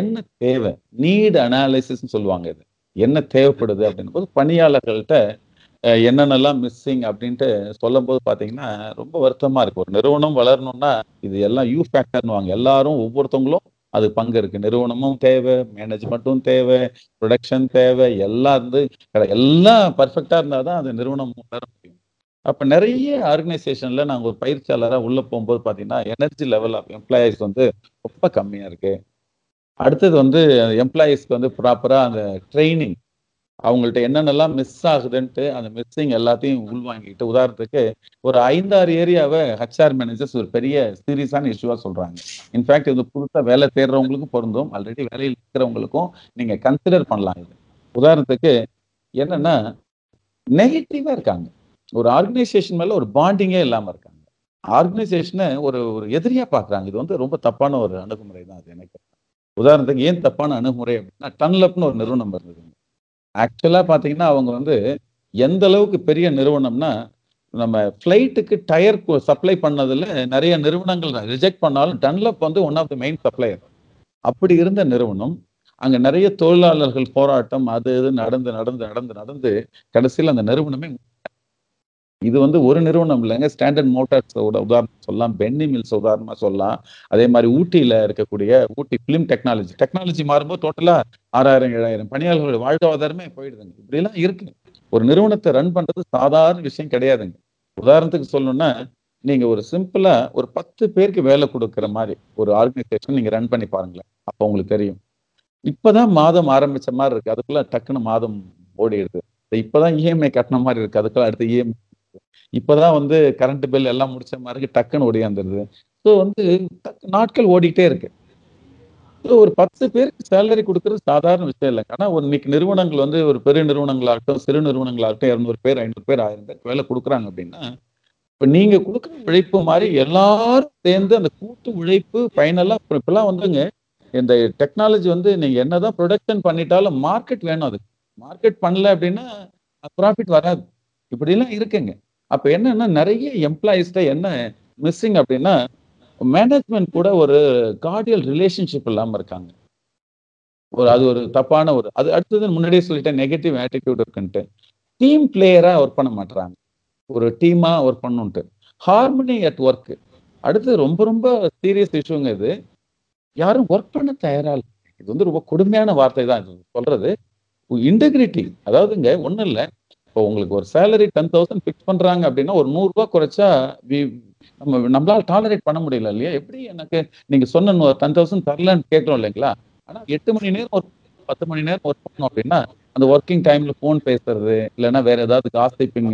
என்ன தேவை? நீடு அனாலிசிஸ்ன்னு சொல்லுவாங்க இது. என்ன தேவைப்படுது அப்படின்னும் போது பணியாளர்கள்ட்ட என்னென்னலாம் மிஸ்ஸிங் அப்படின்ட்டு சொல்லும் போது பார்த்தீங்கன்னா ரொம்ப வருத்தமாக இருக்கு. ஒரு நிறுவனம் வளரணும்னா இது எல்லாம் யூ ஃபேக்டர்னு வாங்க எல்லாரும் ஒவ்வொருத்தவங்களும் அது பங்கு இருக்கு. நிறுவனமும் தேவை மேனேஜ்மெண்ட்டும் தேவை ப்ரொடக்ஷன் தேவை எல்லாம் இருந்து எல்லாம் பர்ஃபெக்டா இருந்தால் தான் அது நிறுவனம் வர முடியும். அப்போ நிறைய ஆர்கனைசேஷன்ல நாங்கள் ஒரு பயிற்சியாளராக உள்ளே போகும்போது பார்த்தீங்கன்னா எனர்ஜி லெவல் ஆஃப் எம்ப்ளாயீஸ் வந்து ரொம்ப கம்மியாக இருக்கு. அடுத்தது வந்து எம்ப்ளாயீஸ்க்கு வந்து ப்ராப்பராக அந்த ட்ரைனிங் அவங்கள்ட்ட என்னென்னலாம் மிஸ் ஆகுதுன்ட்டு அந்த மிஸ்ஸிங் எல்லாத்தையும் உள்வாங்கிட்டு உதாரணத்துக்கு ஒரு ஐந்தாறு ஏரியாவை ஹச்ஆர் மேனேஜர்ஸ் ஒரு பெரிய சீரியஸான இஷ்யூவாக சொல்கிறாங்க இன்ஃபேக்ட் இது புதுசாக வேலை தேடுறவங்களுக்கும் பொருந்தும். ஆல்ரெடி வேலையில் இருக்கிறவங்களுக்கும் நீங்கள் கன்சிடர் பண்ணலாம் இது. உதாரணத்துக்கு என்னன்னா நெகட்டிவாக இருக்காங்க. ஒரு ஆர்கனைசேஷன் மேலே ஒரு பாண்டிங்கே இல்லாமல் இருக்காங்க. ஆர்கனைசேஷனை ஒரு ஒரு எதிரியா பார்க்குறாங்க. இது வந்து ரொம்ப தப்பான ஒரு அணுகுமுறை தான் அது எனக்கு. உதாரணத்துக்கு ஏன் தப்பான அணுகுமுறை அப்படின்னா டன்லப்னு ஒரு நிறுவனம் இருந்ததுங்க ஆக்சுவலாக பார்த்தீங்கன்னா அவங்க வந்து எந்த அளவுக்கு பெரிய நிறுவனம்னா நம்ம ஃப்ளைட்டுக்கு டயர் சப்ளை பண்ணதில் நிறைய நிறுவனங்கள் ரிஜெக்ட் பண்ணாலும் டன்லப் வந்து one of the main supplier அப்படி இருந்த நிறுவனம் அங்கே நிறைய தொழிலாளர்கள் போராட்டம் அது இது நடந்து நடந்து நடந்து நடந்து கடைசியில் அந்த நிறுவனமே இது வந்து ஒரு நிறுவனம் இல்லைங்க. ஸ்டாண்டர்ட் மோட்டார்ஸோட உதாரணம் சொல்லலாம். பென்னி மில்ஸ் உதாரணமா சொல்லலாம். அதே மாதிரி ஊட்டியில் இருக்கக்கூடிய ஊட்டி பிலிம் டெக்னாலஜி டெக்னாலஜி மாறும்போது டோட்டலா ஆறாயிரம் ஏழாயிரம் பணியாளர்கள் வாழ்வாதாரமே போயிடுதுங்க. இப்படி எல்லாம் இருக்கு. ஒரு நிறுவனத்தை ரன் பண்றது சாதாரண விஷயம் கிடையாதுங்க. உதாரணத்துக்கு சொல்லணும்னா நீங்க ஒரு சிம்பிளா ஒரு பத்து பேருக்கு வேலை கொடுக்குற மாதிரி ஒரு ஆர்கனைசேஷன் நீங்க ரன் பண்ணி பாருங்களேன். அப்போ உங்களுக்கு தெரியும். இப்பதான் மாதம் ஆரம்பிச்ச மாதிரி இருக்கு. அதுக்குள்ள டக்குன்னு மாதம் ஓடிடுது. இப்பதான் இஎம்ஐ கட்டின மாதிரி இருக்கு. அதுக்குள்ள அடுத்து இஎம்ஐ இப்பதான் வந்து கரண்ட் பில் எல்லாம் முடிச்ச மாதிரி டக்குன்னு ஓடியாந்துருது ஸோ வந்து நாட்கள் ஓடிக்கிட்டே இருக்கு. ஸோ ஒரு பத்து பேருக்கு சேலரி கொடுக்கறது சாதாரண விஷயம் இல்லை. ஆனா ஒரு இன்னைக்கு நிறுவனங்கள் வந்து ஒரு பெரிய நிறுவனங்களாகட்டும் சிறு நிறுவனங்களாகட்டும் இரநூறு பேர் ஐநூறு பேர் ஆயிரம் பேர் வேலை கொடுக்குறாங்க அப்படின்னா இப்ப நீங்க கொடுக்குற உழைப்பு மாதிரி எல்லாரும் சேர்ந்து அந்த கூட்டு உழைப்பு ஃபைனலா இப்பெல்லாம் வந்துங்க இந்த டெக்னாலஜி வந்து நீங்க என்னதான் ப்ரொடக்ஷன் பண்ணிட்டாலும் மார்க்கெட் வேணும் அதுக்கு. மார்க்கெட் பண்ணல அப்படின்னா ப்ராஃபிட் வராது. இப்படிலாம் இருக்குங்க. அப்ப என்னன்னா நிறைய எம்ப்ளாயிஸ்ட என்ன மிஸ்ஸிங் அப்படின்னா மேனேஜ்மெண்ட் கூட ஒரு கார்டியல் ரிலேஷன்ஷிப் இல்லாம இருக்காங்க. ஒரு அது ஒரு தப்பான ஒரு அது அடுத்தது முன்னாடியே சொல்லிட்டேன் நெகட்டிவ் ஆட்டிடியூட் இருக்குன்ட்டு. டீம் பிளேயரா ஒர்க் பண்ண மாட்டாங்க ஒரு டீமா ஒர்க் பண்ணுன்ட்டு. ஹார்மனி அட் ஒர்க் அடுத்து ரொம்ப ரொம்ப சீரியஸ் இஷ்யூங்க இது. யாரும் ஒர்க் பண்ண தயாரா இல்லை. இது வந்து ரொம்ப கொடுமையான வார்த்தை தான் இது சொல்றது. இன்டெகிரிட்டி அதாவதுங்க ஒன்றும் இல்லை. இப்போ உங்களுக்கு ஒரு சேலரி டென் தௌசண்ட் ஃபிக்ஸ் பண்றாங்க அப்படின்னா ஒரு நூறுரூவா குறைச்சா வி நம்ம நம்மளால் டாலரேட் பண்ண முடியல இல்லையா? எப்படி எனக்கு நீங்க சொன்ன டென் தௌசண்ட் தரலன்னு கேட்குறோம் இல்லைங்களா? ஆனால் எட்டு மணி நேரம் ஒரு பத்து மணி நேரம் ஒர்க் பண்ணோம் அப்படின்னா அந்த ஒர்க்கிங் டைமில் ஃபோன் பேசுறது இல்லைன்னா வேற ஏதாவது காசிப்பிங்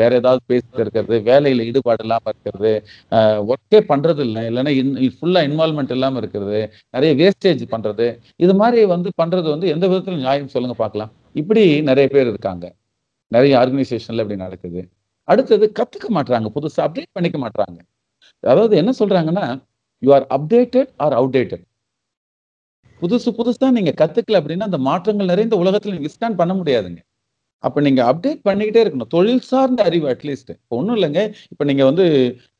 வேற ஏதாவது பேசிட்டு இருக்கிறது வேலையில் ஈடுபாடு இல்லாமல் இருக்கிறது ஒர்க்கே பண்ணுறது இல்லை இல்லைன்னா ஃபுல்லாக இன்வால்மெண்ட் இல்லாமல் இருக்கிறது நிறைய வேஸ்டேஜ் பண்ணுறது இது மாதிரி வந்து பண்ணுறது வந்து எந்த விதத்தில் நியாயம் சொல்லுங்கள் பார்க்கலாம். இப்படி நிறைய பேர் இருக்காங்க. நிறைய ஆர்கனைசேஷன்ல இப்படி நடக்குது. அடுத்தது கத்துக்க மாட்றாங்க புதுசா அப்டேட் பண்ணிக்க மாட்றாங்க. அதாவது என்ன சொல்றாங்கன்னா you are updated or outdated புதுசு புதுசா நீங்க கத்துக்கல அப்படின்னா அந்த மாற்றங்கள் நிறைந்த உலகத்துல நீங்க ஸ்டாண்ட் பண்ண முடியாதுங்க. அப்ப நீங்க அப்டேட் பண்ணிக்கிட்டே இருக்கணும். தொழில் சார்ந்த அறிவு அட்லீஸ்ட் இப்போ ஒன்றும் இல்லைங்க. இப்போ நீங்க வந்து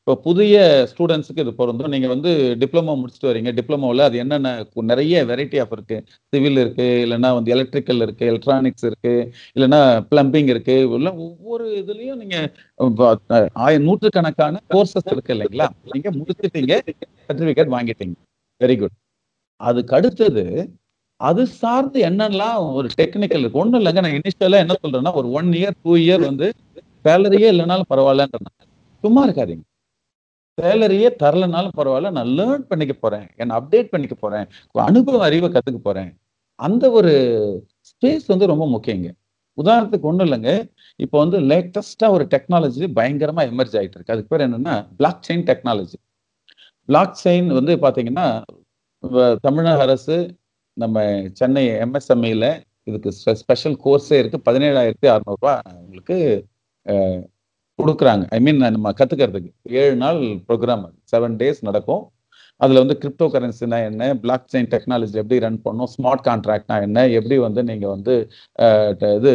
இப்போ புதிய ஸ்டூடெண்ட்ஸுக்கு இது பொருந்தும். நீங்க வந்து டிப்ளமோ முடிச்சுட்டு வரீங்க. டிப்ளமோவில் அது என்னென்ன நிறைய வெரைட்டி ஆஃப் இருக்கு. சிவில் இருக்கு இல்லைன்னா வந்து எலக்ட்ரிக்கல் இருக்கு எலக்ட்ரானிக்ஸ் இருக்கு இல்லைன்னா பிளம்பிங் இருக்கு. இல்லை ஒவ்வொரு இதுலயும் நீங்க ஆயிரம் ஆய நூற்றுக்கணக்கான கோர்சஸ் இருக்கு இல்லைங்களா? நீங்க முடிச்சிட்டீங்க சர்டிபிகேட் வாங்கிட்டீங்க. வெரி குட் அதுக்கு அடுத்தது அது சார்ந்து என்னெல்லாம் ஒரு டெக்னிக்கல் இருக்கு? ஒண்ணும் இல்லைங்க. நான் இனிஷியலாக என்ன சொல்றேன்னா ஒரு ஒன் இயர் டூ இயர் வந்து சேலரியே இல்லைனாலும் பரவாயில்லன்றேன். சும்மா இருக்காதீங்க. சேலரியே தரலனாலும் பரவாயில்ல நான் லேர்ன் பண்ணிக்க போறேன். என்னை அப்டேட் பண்ணிக்க போறேன். அனுபவ அறிவை கத்துக்க போறேன். அந்த ஒரு ஸ்பேஸ் வந்து ரொம்ப முக்கியங்க உதாரணத்துக்கு ஒன்றும் இல்லைங்க. இப்போ வந்து லேட்டஸ்டா ஒரு டெக்னாலஜி பயங்கரமா எமர்ஜ் ஆகிட்டு இருக்கு. அதுக்கு பேர் என்னன்னா block chain technology block chain வந்து பாத்தீங்கன்னா தமிழக அரசு நம்ம சென்னை எம்எஸ்எம்இல இதுக்கு ஸ்பெஷல் கோர்ஸே இருக்கு. பதினேழாயிரத்தி அறநூறுபா உங்களுக்கு கொடுக்குறாங்க. ஐ மீன் நம்ம கற்றுக்கிறதுக்கு ஏழு நாள் ப்ரோக்ராம் செவன் டேஸ் நடக்கும். அதில் வந்து கிரிப்டோ கரன்சினா என்ன? பிளாக் செயின் டெக்னாலஜி எப்படி ரன் பண்ணும் ஸ்மார்ட் கான்ட்ராக்ட்னா என்ன? எப்படி வந்து நீங்கள் வந்து இது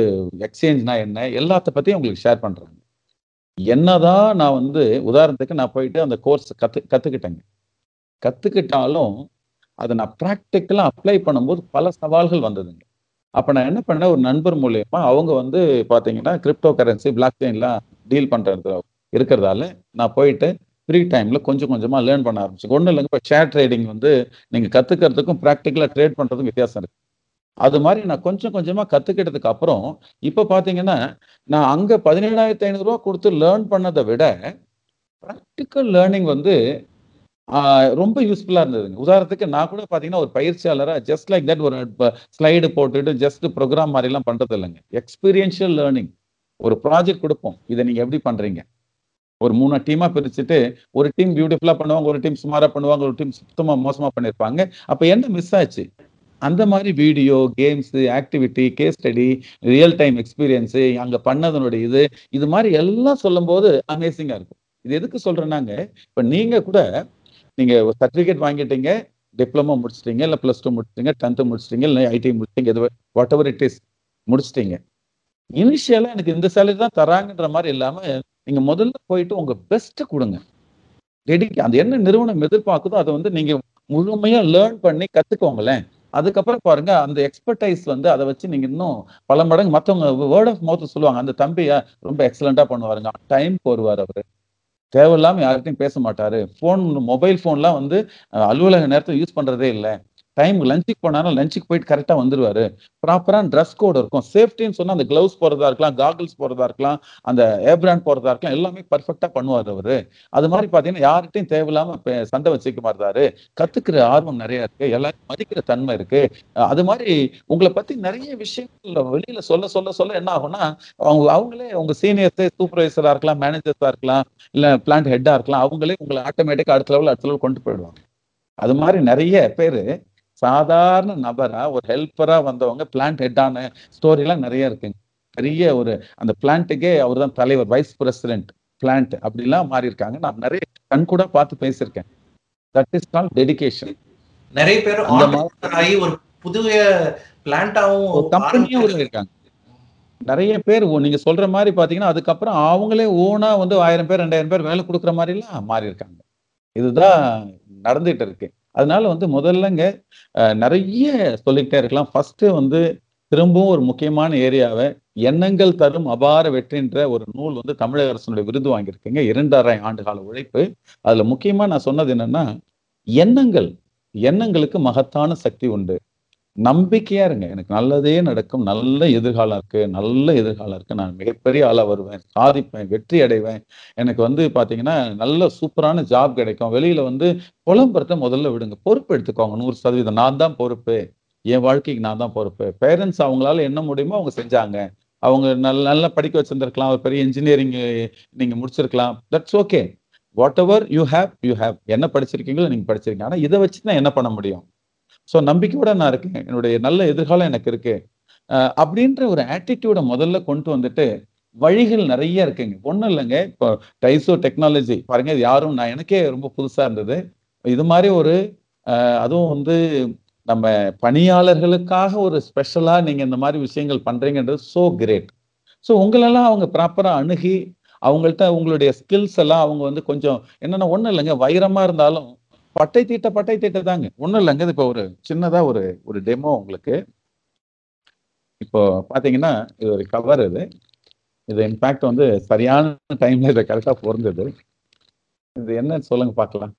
எக்ஸ்சேஞ்ச்னா என்ன? எல்லாத்த பற்றியும் உங்களுக்கு ஷேர் பண்ணுறாங்க என்னதான் நான் வந்து உதாரணத்துக்கு நான் போயிட்டு அந்த கோர்ஸ் கற்று கற்றுக்கிட்டேங்க கற்றுக்கிட்டாலும் அதை நான் ப்ராக்டிக்கலாக அப்ளை பண்ணும்போது பல சவால்கள் வந்ததுங்க. அப்போ நான் என்ன பண்ணேன்? ஒரு நண்பர் மூலயமா அவங்க வந்து பார்த்தீங்கன்னா கிரிப்டோ கரன்சி பிளாக் செயின்லாம் டீல் பண்ணுறது இருக்கிறதால நான் போயிட்டு ஃப்ரீ டைமில் கொஞ்சம் கொஞ்சமாக லேர்ன் பண்ண ஆரம்பிச்சேன். ஒன்றும் இல்லைங்க இப்போ ஷேர் ட்ரேடிங் வந்து நீங்கள் கற்றுக்கிறதுக்கும் ப்ராக்டிக்கலாக ட்ரேட் பண்ணுறதுக்கும் வித்தியாசம் இருக்குது அது மாதிரி நான் கொஞ்சம் கொஞ்சமாக கற்றுக்கிட்டதுக்கு அப்புறம் இப்போ பார்த்தீங்கன்னா நான் அங்கே பதினேழாயிரத்தி ஐநூறுரூவா கொடுத்து லேர்ன் பண்ணதை விட ப்ராக்டிக்கல் லேர்னிங் வந்து ரொம்ப யூஸ்ஃபுல்லாக இருந்ததுங்க. உதாரணத்துக்கு நான் கூட பார்த்தீங்கன்னா ஒரு பயிற்சியாளராக ஜஸ்ட் லைக் தட் ஒரு ஸ்லைடு போட்டுட்டு ஜஸ்ட் ப்ரோக்ராம் மாதிரிலாம் பண்ணுறது இல்லைங்க எக்ஸ்பீரியன்ஷியல் லேர்னிங் ஒரு ப்ராஜெக்ட் கொடுப்போம். இதை நீங்க எப்படி பண்றீங்க? ஒரு மூணு டீமா பிரிச்சுட்டு ஒரு டீம் பியூட்டிஃபுல்லா பண்ணுவாங்க ஒரு டீம் சுமாரா பண்ணுவாங்க ஒரு டீம் சுத்தமா மோசமா பண்ணிருப்பாங்க. அப்ப என்ன மிஸ் ஆச்சு? அந்த மாதிரி video games activity case study real time experience அங்க பண்ணதனுடைய இது இது மாதிரி எல்லாம் சொல்லும்போது அமேசிங்கா இருக்கும். இது எதுக்கு சொல்றேன்னாங்க இப்ப நீங்க கூட நீங்க சர்டிபிகேட் வாங்கிட்டீங்க டிப்ளமோ முடிச்சிட்டீங்க இல்ல பிளஸ் டூ முடிச்சிட்டீங்க டென்த் முடிச்சிட்டீங்க இல்ல ஐடி முடிச்சிட்டீங்க எது வாட் எவர் இட் இஸ் முடிச்சிட்டீங்க. இனிஷியலாக எனக்கு இந்த சேலரி தான் தராங்கன்ற மாதிரி இல்லாமல் நீங்கள் முதல்ல போயிட்டு உங்கள் பெஸ்ட்டை கொடுங்க. டெடிக்கே அந்த என்ன நிறுவனம் எதிர்பார்க்குதோ அதை வந்து நீங்கள் முழுமையாக லேர்ன் பண்ணி கற்றுக்கோங்களேன் அதுக்கப்புறம் பாருங்க அந்த எக்ஸ்பர்டைஸ் வந்து அதை வச்சு நீங்க இன்னும் பல மடங்கு மற்றவங்க வேர்ட் ஆஃப் மவுத் சொல்லுவாங்க அந்த தம்பியை ரொம்ப எக்ஸலண்டா பண்ணுவாருங்க. டைம் வருவார் அவரு. தேவையில்லாம யார்கிட்டையும் பேச மாட்டாரு. ஃபோன் மொபைல் ஃபோன்லாம் வந்து அலுவலக நேரத்தில் யூஸ் பண்றதே இல்லை. டைம் லஞ்சுக்கு போனாலும் லஞ்சுக்கு போயிட்டு கரெக்டாக வந்துடுவாரு ப்ராப்பராக ட்ரெஸ் கோட் இருக்கும். சேஃப்டின்னு சொன்னால் அந்த க்ளவுஸ் போகிறதா இருக்கலாம் காகிள்ஸ் போகிறதா இருக்கலாம் அந்த ஏப்ரான் போகிறதா இருக்கலாம் எல்லாமே பர்ஃபெக்டாக பண்ணுவார் அவர். அது மாதிரி பார்த்தீங்கன்னா யார்கிட்டையும் தேவையில்லாமல் இப்போ சண்டை வச்சுக்க மாட்டாரு. கற்றுக்கிற ஆர்வம் நிறையா இருக்குது எல்லாரும் மதிக்கிற தன்மை இருக்கு. அது மாதிரி உங்களை பற்றி நிறைய விஷயங்கள் வெளியில் சொல்ல சொல்ல சொல்ல என்ன ஆகும்னா அவங்க அவங்களே உங்கள் சீனியர்ஸே சூப்பர்வைசராக இருக்கலாம் மேனேஜர்ஸாக இருக்கலாம் இல்லை பிளான்ட் ஹெட்டாக இருக்கலாம் அவங்களே உங்களை ஆட்டோமேட்டிக்காக அடுத்த லெவல் அடுத்த லெவல் கொண்டு போயிடுவாங்க. அது மாதிரி நிறைய பேர் சாதாரண நபரா ஒரு ஹெல்ப்பரா வந்தவங்க பிளான்ட் ஹெட்டான ஸ்டோரி எல்லாம் நிறைய இருக்குங்க. பெரிய ஒரு அந்த பிளான்ட்டுக்கே அவர் தான் தலைவர் வைஸ் பிரசிடென்ட் பிளான்ட் அப்படிலாம் மாறி இருக்காங்க நான் நிறைய கண் கூட பார்த்து பேசியிருக்கேன். தட் இஸ் கால் டெடிகேஷன் நிறைய பேர் ஆகி ஒரு புதிய பிளான்ட்டாவும் கம்பெனியும் இருக்காங்க. நிறைய பேர் நீங்க சொல்ற மாதிரி பாத்தீங்கன்னா அதுக்கப்புறம் அவங்களே ஓனா வந்து ஆயிரம் பேர் ரெண்டாயிரம் பேர் வேலை கொடுக்குற மாதிரி எல்லாம் மாறி இருக்காங்க இதுதான் நடந்துட்டு இருக்கு. அதனால வந்து முதல்லங்க நிறைய சொல்லிக்கிட்டே இருக்கலாம். ஃபர்ஸ்ட் வந்து திரும்பவும் ஒரு முக்கியமான ஏரியாவை எண்ணங்கள் தரும் அபார வெற்றின்ற ஒரு நூல் வந்து தமிழக அரசனுடைய விருது வாங்கியிருக்குங்க. இரண்டரை ஆண்டு கால உழைப்பு. அதுல முக்கியமா நான் சொன்னது என்னன்னா எண்ணங்கள் எண்ணங்களுக்கு மகத்தான சக்தி உண்டு. நம்பிக்கையா இருங்க. எனக்கு நல்லதே நடக்கும். நல்ல எதிர்காலம் இருக்கு. நல்ல எதிர்காலம் இருக்கு. நான் மிகப்பெரிய ஆளா வருவேன். சாதிப்பேன். வெற்றி அடைவேன். எனக்கு வந்து பாத்தீங்கன்னா நல்ல சூப்பரான ஜாப் கிடைக்கும். வெளியில வந்து புலம்புறத முதல்ல விடுங்க. பொறுப்பு எடுத்துக்கோங்க. நூறு சதவீதம். நான் தான் பொறுப்பு. என் வாழ்க்கைக்கு நான் தான் பொறுப்பு. பேரண்ட்ஸ் அவங்களால என்ன முடியுமோ அவங்க செஞ்சாங்க. அவங்க நல்ல நல்லா படிக்க வச்சிருந்திருக்கலாம். ஒரு பெரிய இன்ஜினியரிங் நீங்க முடிச்சிருக்கலாம். That's okay whatever you have you have என்ன படிச்சிருக்கீங்களோ நீங்க படிச்சிருக்கீங்க. ஆனா இதை வச்சு தான் என்ன பண்ண முடியும்? ஸோ நம்பிக்கையோட நான் இருக்கேன். என்னுடைய நல்ல எதிர்காலம் எனக்கு இருக்கு. அப்படின்ற ஒரு ஆட்டிடியூட முதல்ல கொண்டு வந்துட்டு வழிகள் நிறைய இருக்குங்க. ஒன்றும் இல்லைங்க. இப்போ டைசோ டெக்னாலஜி பாருங்க இது யாரும் நான் எனக்கே ரொம்ப புதுசாக இருந்தது. இது மாதிரி ஒரு அதுவும் வந்து நம்ம பணியாளர்களுக்காக ஒரு ஸ்பெஷலாக நீங்கள் இந்த மாதிரி விஷயங்கள் பண்ணுறீங்கன்றது ஸோ கிரேட் ஸோ உங்களெல்லாம் அவங்க ப்ராப்பராக அணுகி அவங்கள்ட்ட உங்களுடைய ஸ்கில்ஸ் எல்லாம் அவங்க வந்து கொஞ்சம் என்னென்ன ஒன்றும் இல்லைங்க. வைரமாக இருந்தாலும் பட்டை தீட்ட பட்டை தீட்ட தாங்க ஒன்றும் இல்லைங்க. இது இப்போ ஒரு சின்னதா ஒரு ஒரு டெமோ உங்களுக்கு. இப்போ பாத்தீங்கன்னா இது ஒரு கவர் இது. இது இன்ஃபேக்ட் வந்து சரியான டைம்ல இதை கரெக்டாக பொருந்தது. இது என்னன்னு சொல்லுங்க பார்க்கலாம்.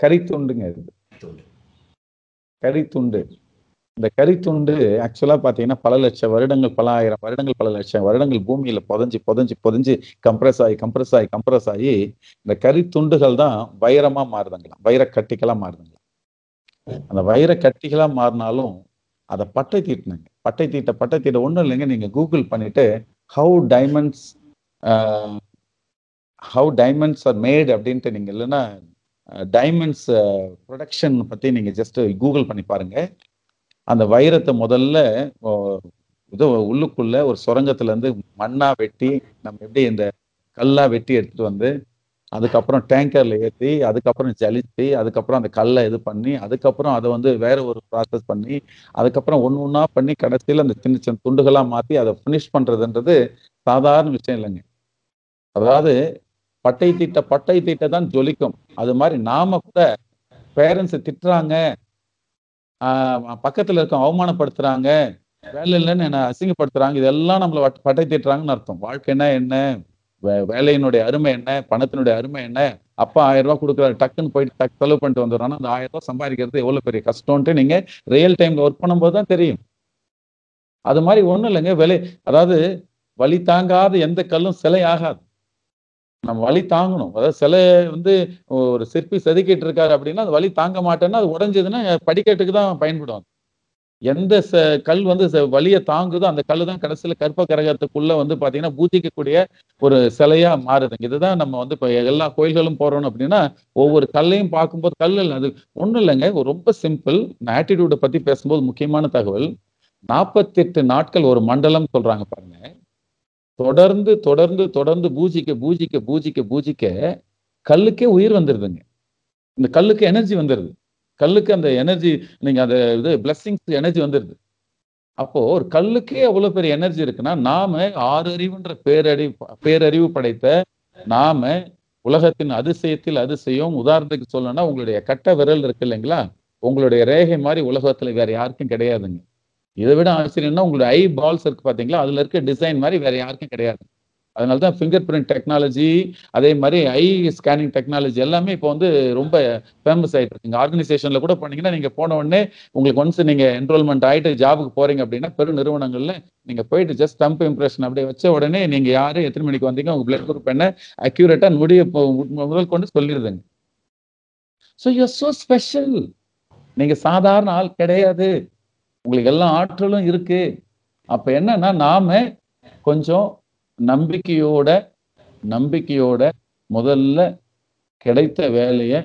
கரித்துண்டுங்க இது. கரித்துண்டு. இந்த கரித்துண்டு ஆக்சுவலாக பார்த்தீங்கன்னா பல லட்சம் வருடங்கள் பல ஆயிரம் வருடங்கள் பல லட்சம் வருடங்கள் பூமியில் புதஞ்சு புதஞ்சு புதஞ்சு கம்ப்ரஸ் ஆகி கம்ப்ரஸ் ஆகி கம்ப்ரஸ் ஆகி இந்த கரித்துண்டுகள் தான் வைரமாக மாறுதுங்களாம். வைரக்கட்டிகளாக மாறுதுங்களாம். அந்த வைர கட்டிகளாக மாறினாலும் அதை பட்டை தீட்டினாங்க. பட்டை தீட்ட பட்டை தீட்ட ஒன்றும் இல்லைங்க. நீங்கள் கூகுள் பண்ணிட்டு how diamonds how diamonds are made அப்படின்ட்டு நீங்கள் இல்லைன்னா டைமண்ட்ஸ் ப்ரொடக்ஷன் பற்றி நீங்கள் ஜஸ்ட் கூகுள் பண்ணி பாருங்க. அந்த வைரத்தை முதல்ல இது உள்ளுக்குள்ள ஒரு சுரங்கத்துல இருந்து மண்ணா வெட்டி நம்ம எப்படி இந்த கல்லா வெட்டி எடுத்துட்டு வந்து அதுக்கப்புறம் டேங்கர்ல ஏற்றி அதுக்கப்புறம் ஜலித்து அதுக்கப்புறம் அந்த கல்லை இது பண்ணி அதுக்கப்புறம் அதை வந்து வேற ஒரு ப்ராசஸ் பண்ணி அதுக்கப்புறம் ஒன்று ஒன்றா பண்ணி கடைசியில் அந்த சின்ன சின்ன துண்டுகளாக மாற்றி அதை ஃபினிஷ் பண்ணுறதுன்றது சாதாரண விஷயம் இல்லைங்க. அதாவது பட்டை தீட்ட பட்டை தீட்ட தான் ஜொலிக்கும். அது மாதிரி நாம கூட பேரண்ட்ஸ் திட்டுறாங்க பக்கத்துல இருக்க அவமானப்படுத்துறாங்க. வேலை இல்லைன்னு என்ன அசிங்கப்படுத்துறாங்க. இதெல்லாம் நம்மள வட்- பட்டை தீட்டுறாங்கன்னு அர்த்தம். வாழ்க்கைன்னா என்ன வே- வேலையினுடைய அருமை என்ன? பணத்தினுடைய அருமை என்ன? அப்பா ஆயிரம் ரூபாய் கொடுக்குறாரு டக்குன்னு போயிட்டு டக் செலவு பண்ணிட்டு வந்துடுறாங்கன்னா அந்த ஆயிரம் ரூபாய் சம்பாதிக்கிறது எவ்வளவு பெரிய கஷ்டம்ன்ட்டு நீங்க ரியல் டைம்ல ஒர்க் பண்ணும்போது தான் தெரியும். அது மாதிரி ஒன்றும் இல்லைங்க. விலை அதாவது வழி தாங்காத எந்த கல்லும் சிலை ஆகாது. நம்ம வலி தாங்கணும். அதாவது சிலை வந்து ஒரு சிற்பி செதுக்கிட்டு இருக்காரு அப்படின்னா அது வலி தாங்க மாட்டேன்னா அது உடஞ்சதுன்னா படிக்கட்டுக்கு தான் பயன்படும். எந்த ச- கல் வந்து ச- வலியை தாங்குதோ அந்த கல் தான் கடைசியில் கற்ப கரகத்துக்குள்ள வந்து பார்த்தீங்கன்னா பூஜிக்கக்கூடிய ஒரு சிலையா மாறுதுங்க. இதுதான் நம்ம வந்து இப்போ எல்லா கோயில்களும் போறோம் அப்படின்னா ஒவ்வொரு கல்லையும் பார்க்கும்போது கல் இல்லை அது ஒன்றும் இல்லைங்க. ரொம்ப சிம்பிள் நான் ஆட்டிடியூடை பத்தி பேசும்போது முக்கியமான தகவல் நாற்பத்தெட்டு நாட்கள் ஒரு மண்டலம் சொல்றாங்க பாருங்க. தொடர்ந்து தொடர்ந்து தொடர்ந்து பூஜிக்க பூஜிக்க பூஜிக்க பூஜிக்க கல்லுக்கே உயிர் வந்துடுதுங்க இந்த கல்லுக்கு எனர்ஜி வந்துடுது கல்லுக்கு அந்த எனர்ஜி நீங்கள் அந்த இது பிளஸ்ஸிங்ஸ் எனர்ஜி வந்துடுது அப்போ ஒரு கல்லுக்கே அவ்வளோ பெரிய எனர்ஜி இருக்குன்னா நாம ஆறு அறிவுன்ற பேரறிவு பேரறிவு படைத்த நாம உலகத்தின் அதிசயத்தில் அதிசயம். உதாரணத்துக்கு சொல்லணும்னா உங்களுடைய கட்ட விரல் இருக்கு இல்லைங்களா? உங்களுடைய ரேகை மாதிரி உலகத்துல வேற யாருக்கும் கிடையாதுங்க. இதை விட ஆச்சரியம்னா உங்களுடைய ஐ பால்ஸ் இருக்கு பார்த்தீங்களா? அதுல இருக்க டிசைன் மாதிரி வேற யாருக்கும் கிடையாது. அதனால தான் ஃபிங்கர் பிரிண்ட் டெக்னாலஜி அதே மாதிரி ஐ ஸ்கேனிங் டெக்னாலஜி எல்லாமே இப்போ வந்து ரொம்ப ஃபேமஸ் ஆகிட்டு இருக்குங்க ஆர்கனைசேஷனில் கூட போனீங்கன்னா நீங்கள் போன உடனே உங்களுக்கு ஒன்ஸ் நீங்கள் என்ரோல்மெண்ட் ஆகிட்டு ஜாபுக்கு போகிறீங்க அப்படின்னா பெரு நிறுவனங்களில் நீங்கள் போயிட்டு ஜஸ்ட் ஸ்டம்ப் இம்ப்ரெஷன் அப்படியே வச்ச உடனே நீங்கள் யார் எத்தனை மணிக்கு வந்தீங்க உங்கள் பிளட் குரூப் என்ன அக்யூரேட்டாக முடிய முதல் கொண்டு சொல்லிடுதுங்க. So you are so special நீங்கள் சாதாரண ஆள் கிடையாது. உங்களுக்கு எல்லா ஆற்றலும் இருக்கு. அப்ப என்னன்னா நாம கொஞ்சம் நம்பிக்கையோட நம்பிக்கையோட முதல்ல கிடைத்த வேலையை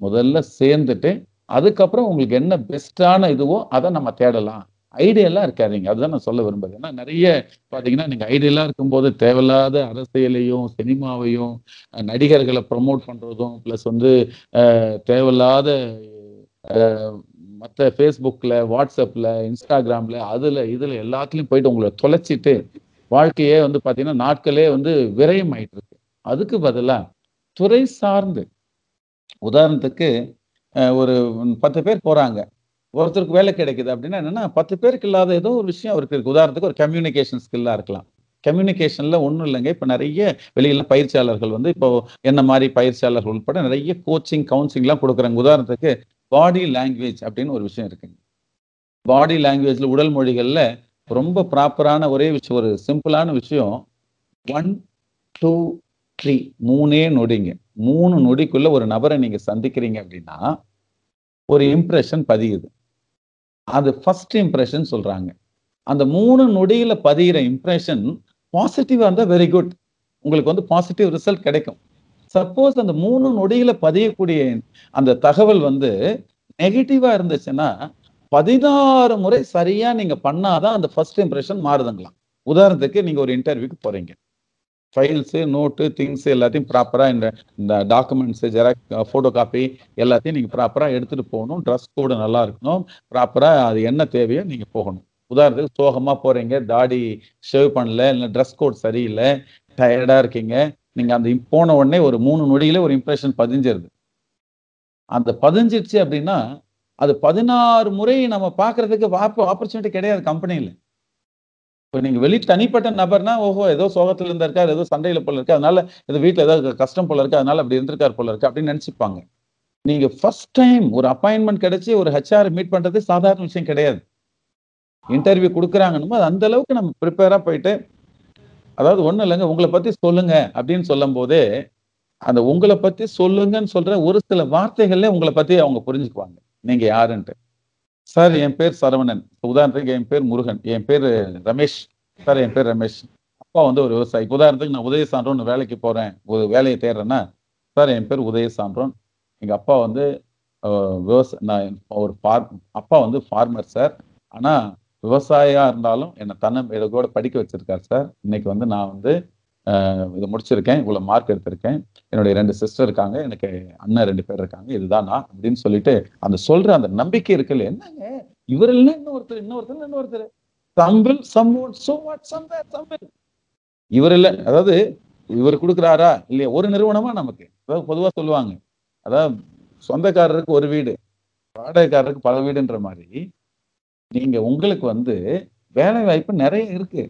முதல்ல சேர்ந்துட்டு அதுக்கப்புறம் உங்களுக்கு என்ன பெஸ்டான இதுவோ அதை நம்ம தேடலாம். ஐடியெல்லாம் இருக்காதீங்க. அதுதான் நான் சொல்ல விரும்புறேன் ஏன்னா நிறைய பார்த்தீங்கன்னா நீங்கள் ஐடியெல்லாம் இருக்கும்போது தேவையில்லாத அரசியலையும் சினிமாவையும் நடிகர்களை ப்ரமோட் பண்ணுறதும் ப்ளஸ் வந்து தேவையில்லாத மற்ற ஃபேஸ்புக்கில் வாட்ஸ்அப்பில் இன்ஸ்டாகிராமில் அதில் இதில் எல்லாத்துலேயும் போயிட்டு உங்களை தொலைச்சிட்டு வாழ்க்கையே வந்து பார்த்தீங்கன்னா நாட்களே வந்து விரயம் ஆயிட்டு இருக்கு அதுக்கு பதிலாக துறை சார்ந்து. உதாரணத்துக்கு ஒரு பத்து பேர் போகிறாங்க ஒருத்தருக்கு வேலை கிடைக்குது அப்படின்னா என்னன்னா பத்து பேருக்கு இல்லாத ஏதோ ஒரு விஷயம் அவருக்கு இருக்குது உதாரணத்துக்கு ஒரு கம்யூனிகேஷன் ஸ்கில்லாக இருக்கலாம். கம்யூனிகேஷனில் ஒன்றும் இல்லைங்க. இப்போ நிறைய வெளியில் பயிற்சியாளர்கள் வந்து இப்போ என்ன மாதிரி பயிற்சியாளர்கள் உட்பட நிறைய கோச்சிங் கவுன்சிலிங்லாம் கொடுக்குறாங்க. உதாரணத்துக்கு பாடி லாங்குவேஜ் அப்படின்னு ஒரு விஷயம் இருக்குங்க. பாடி லாங்குவேஜில் உடல் மொழிகளில் ரொம்ப ப்ராப்பரான ஒரே விஷயம் ஒரு சிம்பிளான விஷயம். ஒன் டூ த்ரீ மூணே நொடிங்க. மூணு நொடிக்குள்ள ஒரு நபரை நீங்க சந்திக்கிறீங்க அப்படின்னா ஒரு இம்ப்ரெஷன் பதியுது. அது ஃபர்ஸ்ட் இம்ப்ரெஷன் சொல்றாங்க. அந்த மூணு நொடியில பதிகிற இம்ப்ரெஷன் பாசிட்டிவாக இருந்தால் வெரி குட் உங்களுக்கு வந்து பாசிட்டிவ் ரிசல்ட் கிடைக்கும். சப்போஸ் அந்த மூணு நொடியில பதியக்கூடிய அந்த தகவல் வந்து நெகட்டிவா இருந்துச்சுன்னா பதினாறு முறை சரியா நீங்க பண்ணாதான் அந்த ஃபர்ஸ்ட் இம்ப்ரெஷன் மாறுதுங்களாம். உதாரணத்துக்கு நீங்க ஒரு இன்டர்வியூக்கு போறீங்க. ஃபைல்ஸு நோட்டு திங்ஸ் எல்லாத்தையும் ப்ராப்பராக இந்த இந்த டாக்குமெண்ட்ஸு ஜெராக் ஃபோட்டோ காப்பி எல்லாத்தையும் நீங்கள் ப்ராப்பராக எடுத்துகிட்டு போகணும். ட்ரெஸ் கோடு நல்லா இருக்கணும். ப்ராப்பராக அது என்ன தேவையோ நீங்கள் போகணும். உதாரணத்துக்கு சோகமாக போகிறீங்க தாடி ஷேவ் பண்ணல இல்லை ட்ரெஸ் கோட் சரியில்லை டயர்டாக இருக்கீங்க நீங்கள் அந்த போன உடனே ஒரு மூணு நொடியில ஒரு இம்ப்ரெஷன் பதிஞ்சிருது. அந்த பதிஞ்சிருச்சு அப்படின்னா அது பதினாறு முறை நம்ம பார்க்கறதுக்கு வாய்ப்பு ஆப்பர்ச்சுனிட்டி கிடையாது கம்பெனியில் இப்போ நீங்கள் வெளி தனிப்பட்ட நபர்னா ஓஹோ ஏதோ சோகத்தில் இருந்திருக்காரு ஏதோ சண்டையில் போல இருக்கு அதனால ஏதோ வீட்டில் ஏதோ கஷ்டம் போல இருக்கு அதனால அப்படி இருந்திருக்கார் போல இருக்கு அப்படின்னு நினச்சிப்பாங்க. நீங்கள் ஃபர்ஸ்ட் டைம் ஒரு அப்பாயின்மெண்ட் கிடைச்சி ஒரு ஹெச்ஆர் மீட் பண்ணுறது சாதாரண விஷயம் கிடையாது. இன்டர்வியூ கொடுக்குறாங்கன்னு அது அந்த அளவுக்கு நம்ம ப்ரிப்பேராக போயிட்டு அதாவது ஒன்றும் இல்லைங்க உங்களை பற்றி சொல்லுங்க அப்படின்னு சொல்லும் போதே அந்த உங்களை பற்றி சொல்லுங்கன்னு சொல்ற ஒரு சில வார்த்தைகள்ல உங்களை பற்றி அவங்க புரிஞ்சுக்குவாங்க. நீங்க யாருன்ட்டு. சார் என் பேர் சரவணன். உதாரணத்துக்கு என் பேர் முருகன். என் பேர் ரமேஷ். சார் என் பேர் ரமேஷ். அப்பா வந்து ஒரு விவசாயி. உதாரணத்துக்கு நான் உதய சான்றோன் வேலைக்கு போறேன். ஒரு வேலையை தேடுறேன்னா சார் என் பேர் உதய சான்றோன் எங்க அப்பா வந்து விவசாய நான் ஒரு ஃபார்ம் அப்பா வந்து ஃபார்மர் சார். ஆனால் விவசாயியா இருந்தாலும் என்னை தன்னை இதை கூட படிக்க வச்சிருக்காரு சார். இன்னைக்கு வந்து நான் வந்து இதை முடிச்சிருக்கேன். இவ்வளோ மார்க் எடுத்திருக்கேன். என்னுடைய ரெண்டு சிஸ்டர் இருக்காங்க. எனக்கு அண்ணன் ரெண்டு பேர் இருக்காங்க. இதுதான் நான் அப்படின்னு சொல்லிட்டு அந்த சொல்ற அந்த நம்பிக்கை இருக்குல்ல. என்னங்க? இவர் இல்லை இன்னொருத்தர் இன்னொருத்தர் இன்னொருத்தர். சம்பிள் சம்மோன் சோ வாட் சம்பேர் சம்பிள் இவர் இல்ல. அதாவது இவர் கொடுக்குறாரா? இல்லையா? ஒரு நிறுவனமா நமக்கு. அதாவது பொதுவா சொல்லுவாங்க. அதாவது சொந்தக்காரருக்கு ஒரு வீடு வாடகைக்காரருக்கு பல வீடுன்ற மாதிரி நீங்க உங்களுக்கு வந்து வேலை வாய்ப்பு நிறைய இருக்கு.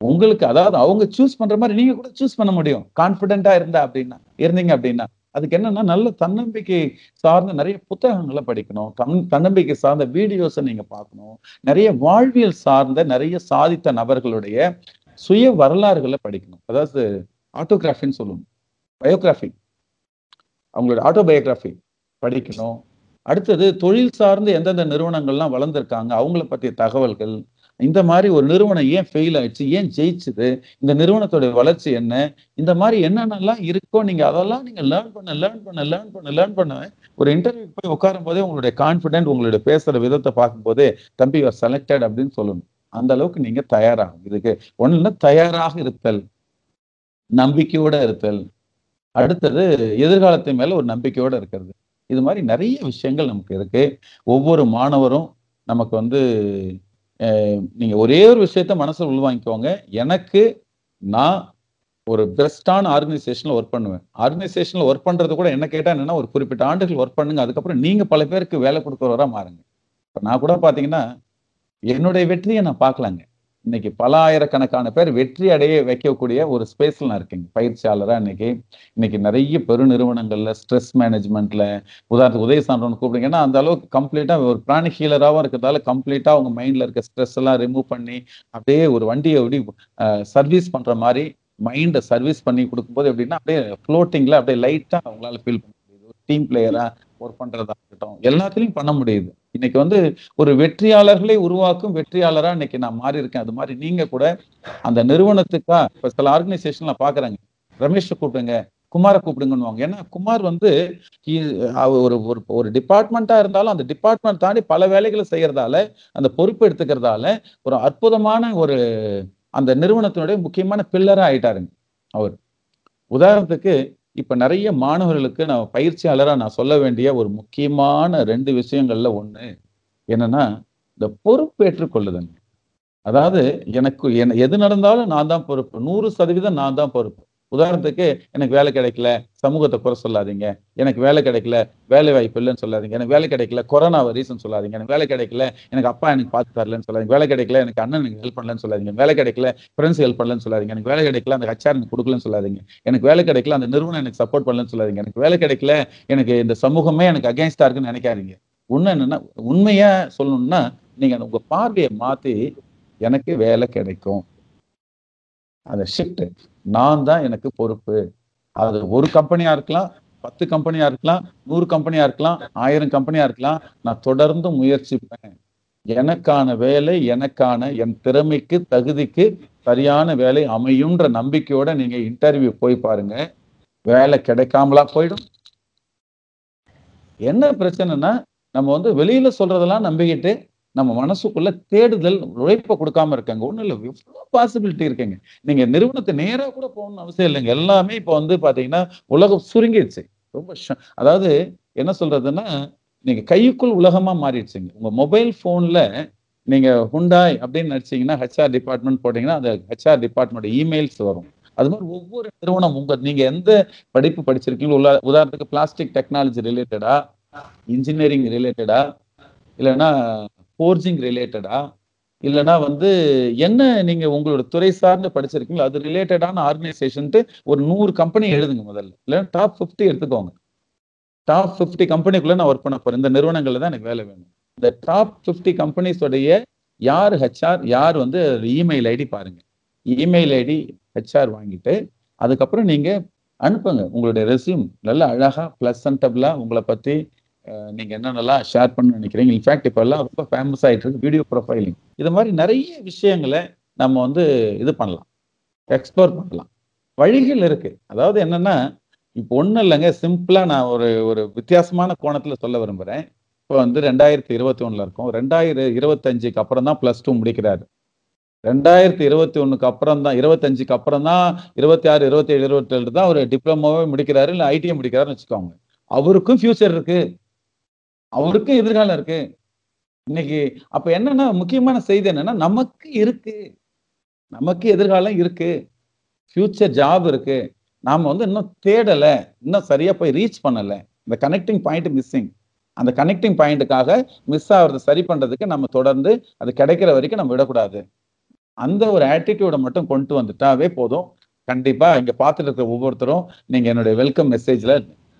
உங்களுக்கு அதாவது அவங்க சூஸ் பண்ற மாதிரி நீங்க கூட சூஸ் பண்ண முடியும். கான்பிடென்ட்டா இருந்தா அப்படின்னா இருந்தீங்க அப்படின்னா அதுக்கு என்னன்னா நல்ல தன்னம்பிக்கை சார்ந்த நிறைய புத்தகங்களை படிக்கணும். தன் தன்னம்பிக்கை சார்ந்த வீடியோஸை நீங்க பார்க்கணும். நிறைய வாழ்வியல் சார்ந்த நிறைய சாதித்த நபர்களுடைய சுய வரலாறுகளை படிக்கணும். அதாவது ஆட்டோகிராஃபின்னு சொல்லணும் பயோகிராஃபி அவங்களோட ஆட்டோபயோகிராஃபி படிக்கணும். அடுத்தது தொழில் சார்ந்து எந்தெந்த நிறுவனங்கள்லாம் வளர்ந்துருக்காங்க அவங்கள பற்றிய தகவல்கள் இந்த மாதிரி ஒரு நிறுவனம் ஏன் ஃபெயில் ஆயிடுச்சு ஏன் ஜெயிச்சுது இந்த நிறுவனத்தோட வளர்ச்சி என்ன இந்த மாதிரி என்னென்னலாம் இருக்கோ நீங்கள் அதெல்லாம் நீங்கள் லேர்ன் பண்ண லேர்ன் பண்ண லேர்ன் பண்ண லேர்ன் பண்ண ஒரு இன்டர்வியூ போய் உட்காரும் போதே உங்களுடைய கான்ஃபிடென்ட் உங்களுடைய பேசுகிற விதத்தை பார்க்கும்போதே தம்பி யூஆர் செலக்டட் அப்படின்னு சொல்லணும். அந்த அளவுக்கு நீங்கள் தயாராகும் இதுக்கு ஒண்ணுல தயாராக இருத்தல் நம்பிக்கையோட இருத்தல். அடுத்தது எதிர்காலத்தின் மேல ஒரு நம்பிக்கையோட இருக்கிறது. இது மாதிரி நிறைய விஷயங்கள் நமக்கு இருக்கு. ஒவ்வொரு மாணவரும் நமக்கு வந்து நீங்க ஒரே ஒரு விஷயத்த மனசுல உள்வாங்கிக்கோங்க. எனக்கு நான் ஒரு பெஸ்டான ஆர்கனைசேஷன்ல ஒர்க் பண்ணுவேன். ஆர்கனைசேஷன்ல ஒர்க் பண்றது கூட என்ன கேட்டா என்னன்னா ஒரு குறிப்பிட்ட ஆண்டுகள் ஒர்க் பண்ணுங்க. அதுக்கப்புறம் நீங்க பல பேருக்கு வேலை கொடுக்குறவரா மாறுங்க. இப்ப நான் கூட பாத்தீங்கன்னா என்னுடைய வெற்றியை நான் பார்க்கலாங்க. இன்னைக்கு பல ஆயிரக்கணக்கான பேர் வெற்றி அடைய வைக்கக்கூடிய ஒரு ஸ்பேஸ்ல நான் இருக்கேங்க. பயிற்சியாளராக இன்னைக்கு. இன்னைக்கு நிறைய பெருநிறுவனங்கள்ல ஸ்ட்ரெஸ் மேனேஜ்மெண்ட்ல உதாரணத்துக்கு உதய சான்றவன் கூப்பிடுங்க ஏன்னா அந்த அளவுக்கு கம்ப்ளீட்டா ஒரு பிராணி ஹீலராகவும் இருக்கிறதால கம்ப்ளீட்டா அவங்க மைண்ட்ல இருக்க ஸ்ட்ரெஸ் எல்லாம் ரிமூவ் பண்ணி அப்படியே ஒரு வண்டியை எப்படி சர்வீஸ் பண்ற மாதிரி மைண்டை சர்வீஸ் பண்ணி கொடுக்கும்போது எப்படின்னா அப்படியே ஃப்ளோட்டிங்ல அப்படியே லைட்டா அவங்களால ஃபீல் பண்ண முடியுது. ஒரு டீம் பிளேயரா ஒர்க் பண்றதா இருக்கட்டும் எல்லாத்துலயும் பண்ண முடியுது. இன்னைக்கு வந்து ஒரு வெற்றியாளர்களை உருவாக்கும் வெற்றியாளரா இன்னைக்கு நான் மாறி இருக்கேன் அது மாதிரி நீங்க கூட அந்த நிறுவனத்துக்கா இப்ப சில ஆர்கனைசேஷன்ல பாக்குறாங்க. ரமேஷ கூப்பிடுங்க குமார கூப்பிடுங்கன்னுவாங்க. ஏன்னா குமார் வந்து ஒரு ஒரு ஒரு டிபார்ட்மெண்ட்டா இருந்தாலும் அந்த டிபார்ட்மெண்ட் தாண்டி பல வேலைகளை செய்யறதால அந்த பொறுப்பு எடுத்துக்கிறதால ஒரு அற்புதமான ஒரு அந்த நிறுவனத்தினுடைய முக்கியமான பில்லரா ஆயிட்டாருங்க அவர். உதாரணத்துக்கு இப்போ நிறைய மாணவர்களுக்கு நான் பயிற்சியாளராக நான் சொல்ல வேண்டிய ஒரு முக்கியமான ரெண்டு விஷயங்கள்ல ஒன்று என்னன்னா இந்த பொறுப்பேற்றுக் கொள்ளுதல். அதாவது எனக்கு என்ன எது நடந்தாலும் நான் தான் பொறுப்பு. நூறு சதவீதம் நான் தான் பொறுப்பு. உதாரணத்துக்கு எனக்கு வேலை கிடைக்கல சமூகத்தை குறை சொல்லாதீங்க எனக்கு வேலை கிடைக்கல வேலை வாய்ப்பு இல்லைன்னு சொல்லாதீங்க எனக்கு வேலை கிடைக்கல கொரோனா ரீசன் சொல்லாதீங்க எனக்கு வேலை கிடைக்கல எனக்கு அப்பா எனக்கு பார்த்து தரலன்னு சொல்லாதீங்க வேலை கிடைக்கல எனக்கு அண்ணன் எனக்கு ஹெல்ப் பண்ணலன்னு சொல்லாதீங்க வேலை கிடைக்கல ஃப்ரெண்ட்ஸ் ஹெல்ப் பண்ணலன்னு சொல்லாதீங்க எனக்கு வேலை கிடைக்கல அந்த ஹச்ஆர் எனக்கு கொடுக்கலன்னு சொல்லாதீங்க எனக்கு வேலை கிடைக்கல அந்த நிறுவனம் எனக்கு சப்போர்ட் பண்ணலன்னு சொல்லாதீங்க எனக்கு வேலை கிடைக்கல எனக்கு இந்த சமூகமே எனக்கு அகேன்ஸ்டா இருக்குன்னு நினைக்காதீங்க ஒன்று என்னன்னா உண்மையா சொல்லணும்னா நீங்க உங்க பார்வையை மாத்தி எனக்கு வேலை கிடைக்கும் அந்த ஷிஃப்ட் நான் தான் எனக்கு பொறுப்பு. அது ஒரு கம்பெனியா இருக்கலாம் பத்து கம்பெனியா இருக்கலாம் நூறு கம்பெனியா இருக்கலாம் ஆயிரம் கம்பெனியா இருக்கலாம். நான் தொடர்ந்து முயற்சிப்பேன். எனக்கான வேலை எனக்கான என் திறமைக்கு தகுதிக்கு சரியான வேலை அமையும்ன்ற நம்பிக்கையோட நீங்க இன்டர்வியூ போய் பாருங்க. வேலை கிடைக்காமலா போயிடும். என்ன பிரச்சனைனா நம்ம வந்து வெளியில சொல்றதெல்லாம் நம்பிக்கிட்டு நம்ம மனசுக்குள்ள தேடுதல் உழைப்பை கொடுக்காம இருக்காங்க. ஒண்ணும் இல்லை எவ்வளோ பாசிபிலிட்டி இருக்குங்க. நீங்க நிறுவனத்தை நேரா கூட போகணும்னு அவசியம் இல்லைங்க. எல்லாமே இப்போ வந்து பாத்தீங்கன்னா உலகம் சுருங்கிடுச்சு. ரொம்ப அதாவது என்ன சொல்றதுன்னா நீங்க கைக்குள் உலகமா மாறிடுச்சுங்க. உங்க மொபைல் ஃபோனில் நீங்க ஹுண்டாய் அப்படின்னு நடிச்சீங்கன்னா ஹெச்ஆர் டிபார்ட்மெண்ட் போட்டீங்கன்னா அந்த ஹெச்ஆர் டிபார்ட்மெண்ட் இமெயில்ஸ் வரும். அது மாதிரி ஒவ்வொரு நிறுவனம் உங்க நீங்க எந்த படிப்பு படிச்சிருக்கீங்களோ உதாரணத்துக்கு பிளாஸ்டிக் டெக்னாலஜி ரிலேட்டடா இன்ஜினியரிங் ரிலேட்டடா இல்லைன்னா ஃபோர்ஜிங் ரிலேட்டடா இல்லைன்னா வந்து என்ன நீங்க உங்களோட துறை சார்ந்து படிச்சிருக்கீங்களோ அது ரிலேட்டடான ஆர்கனைசேஷன்ட்டு ஒரு நூறு கம்பெனி எழுதுங்க முதல்ல. இல்லை டாப் ஃபிஃப்டி எடுத்துக்கோங்க. டாப் ஃபிஃப்டி கம்பெனிக்குள்ள நான் ஒர்க் பண்ண போறேன். இந்த நிறுவனங்கள்ல தான் எனக்கு வேலை வேணும். இந்த டாப் ஃபிஃப்டி கம்பெனிஸோடைய யார் ஹெச்ஆர் யார் வந்து இமெயில் ஐடி பாருங்க. இமெயில் ஐடி ஹெச்ஆர் வாங்கிட்டு அதுக்கப்புறம் நீங்க அனுப்புங்க. உங்களுடைய ரெசியூம் நல்லா அழகா பிளசன்டபிளா உங்களை பத்தி நீங்கள் என்னென்னலாம் ஷேர் பண்ண நினைக்கிறீங்க? இன்ஃபேக்ட் இப்போல்லாம் ரொம்ப ஃபேமஸ் ஆயிட்டு இருக்கு வீடியோ ப்ரொஃபைலிங் இது மாதிரி நிறைய விஷயங்களை நம்ம வந்து இது பண்ணலாம். எக்ஸ்ப்ளோர் பண்ணலாம். வழிகள் இருக்குது அதாவது என்னென்னா இப்போ ஒன்றும் இல்லைங்க. சிம்பிளாக நான் ஒரு ஒரு வித்தியாசமான கோணத்தில் சொல்ல விரும்புகிறேன் இப்போ வந்து ரெண்டாயிரத்தி இருபத்தி ஒன்றில் இருக்கும். ரெண்டாயிரம் இருபத்தஞ்சுக்கு அப்புறம் தான் ப்ளஸ் டூ முடிக்கிறாரு. ரெண்டாயிரத்தி இருபத்தி ஒன்றுக்கு அப்புறம் தான் இருபத்தஞ்சுக்கு அப்புறம் தான் இருபத்தி ஆறு இருபத்தி ஏழு இருபத்தி ஏழு தான் ஒரு டிப்ளமோவே முடிக்கிறாரு இல்லை ஐடிஐ முடிக்கிறாருன்னு வச்சுக்கோங்க. அவருக்கும் ஃபியூச்சர் இருக்குது அவருக்கும் எதிர்காலம் இருக்கு. இன்னைக்கு அப்ப என்னன்னா முக்கியமான செய்தி என்னன்னா நமக்கு இருக்கு. நமக்கு எதிர்காலம் இருக்கு. ஃபியூச்சர் ஜாப் இருக்கு. நாம வந்து இன்னும் தேடல. இன்னும் சரியா போய் ரீச் பண்ணல. இந்த கனெக்டிங் பாயிண்ட் மிஸ்ஸிங் அந்த கனெக்டிங் பாயிண்ட்டுக்காக மிஸ் ஆகிறத சரி பண்றதுக்கு நம்ம தொடர்ந்து அது கிடைக்கிற வரைக்கும் நம்ம விடக்கூடாது. அந்த ஒரு ஆட்டிடியூடை மட்டும் கொண்டு வந்துட்டாவே போதும். கண்டிப்பா இங்க பார்த்துட்டு இருக்கிற ஒவ்வொருத்தரும் நீங்க என்னுடைய வெல்கம் மெசேஜ்ல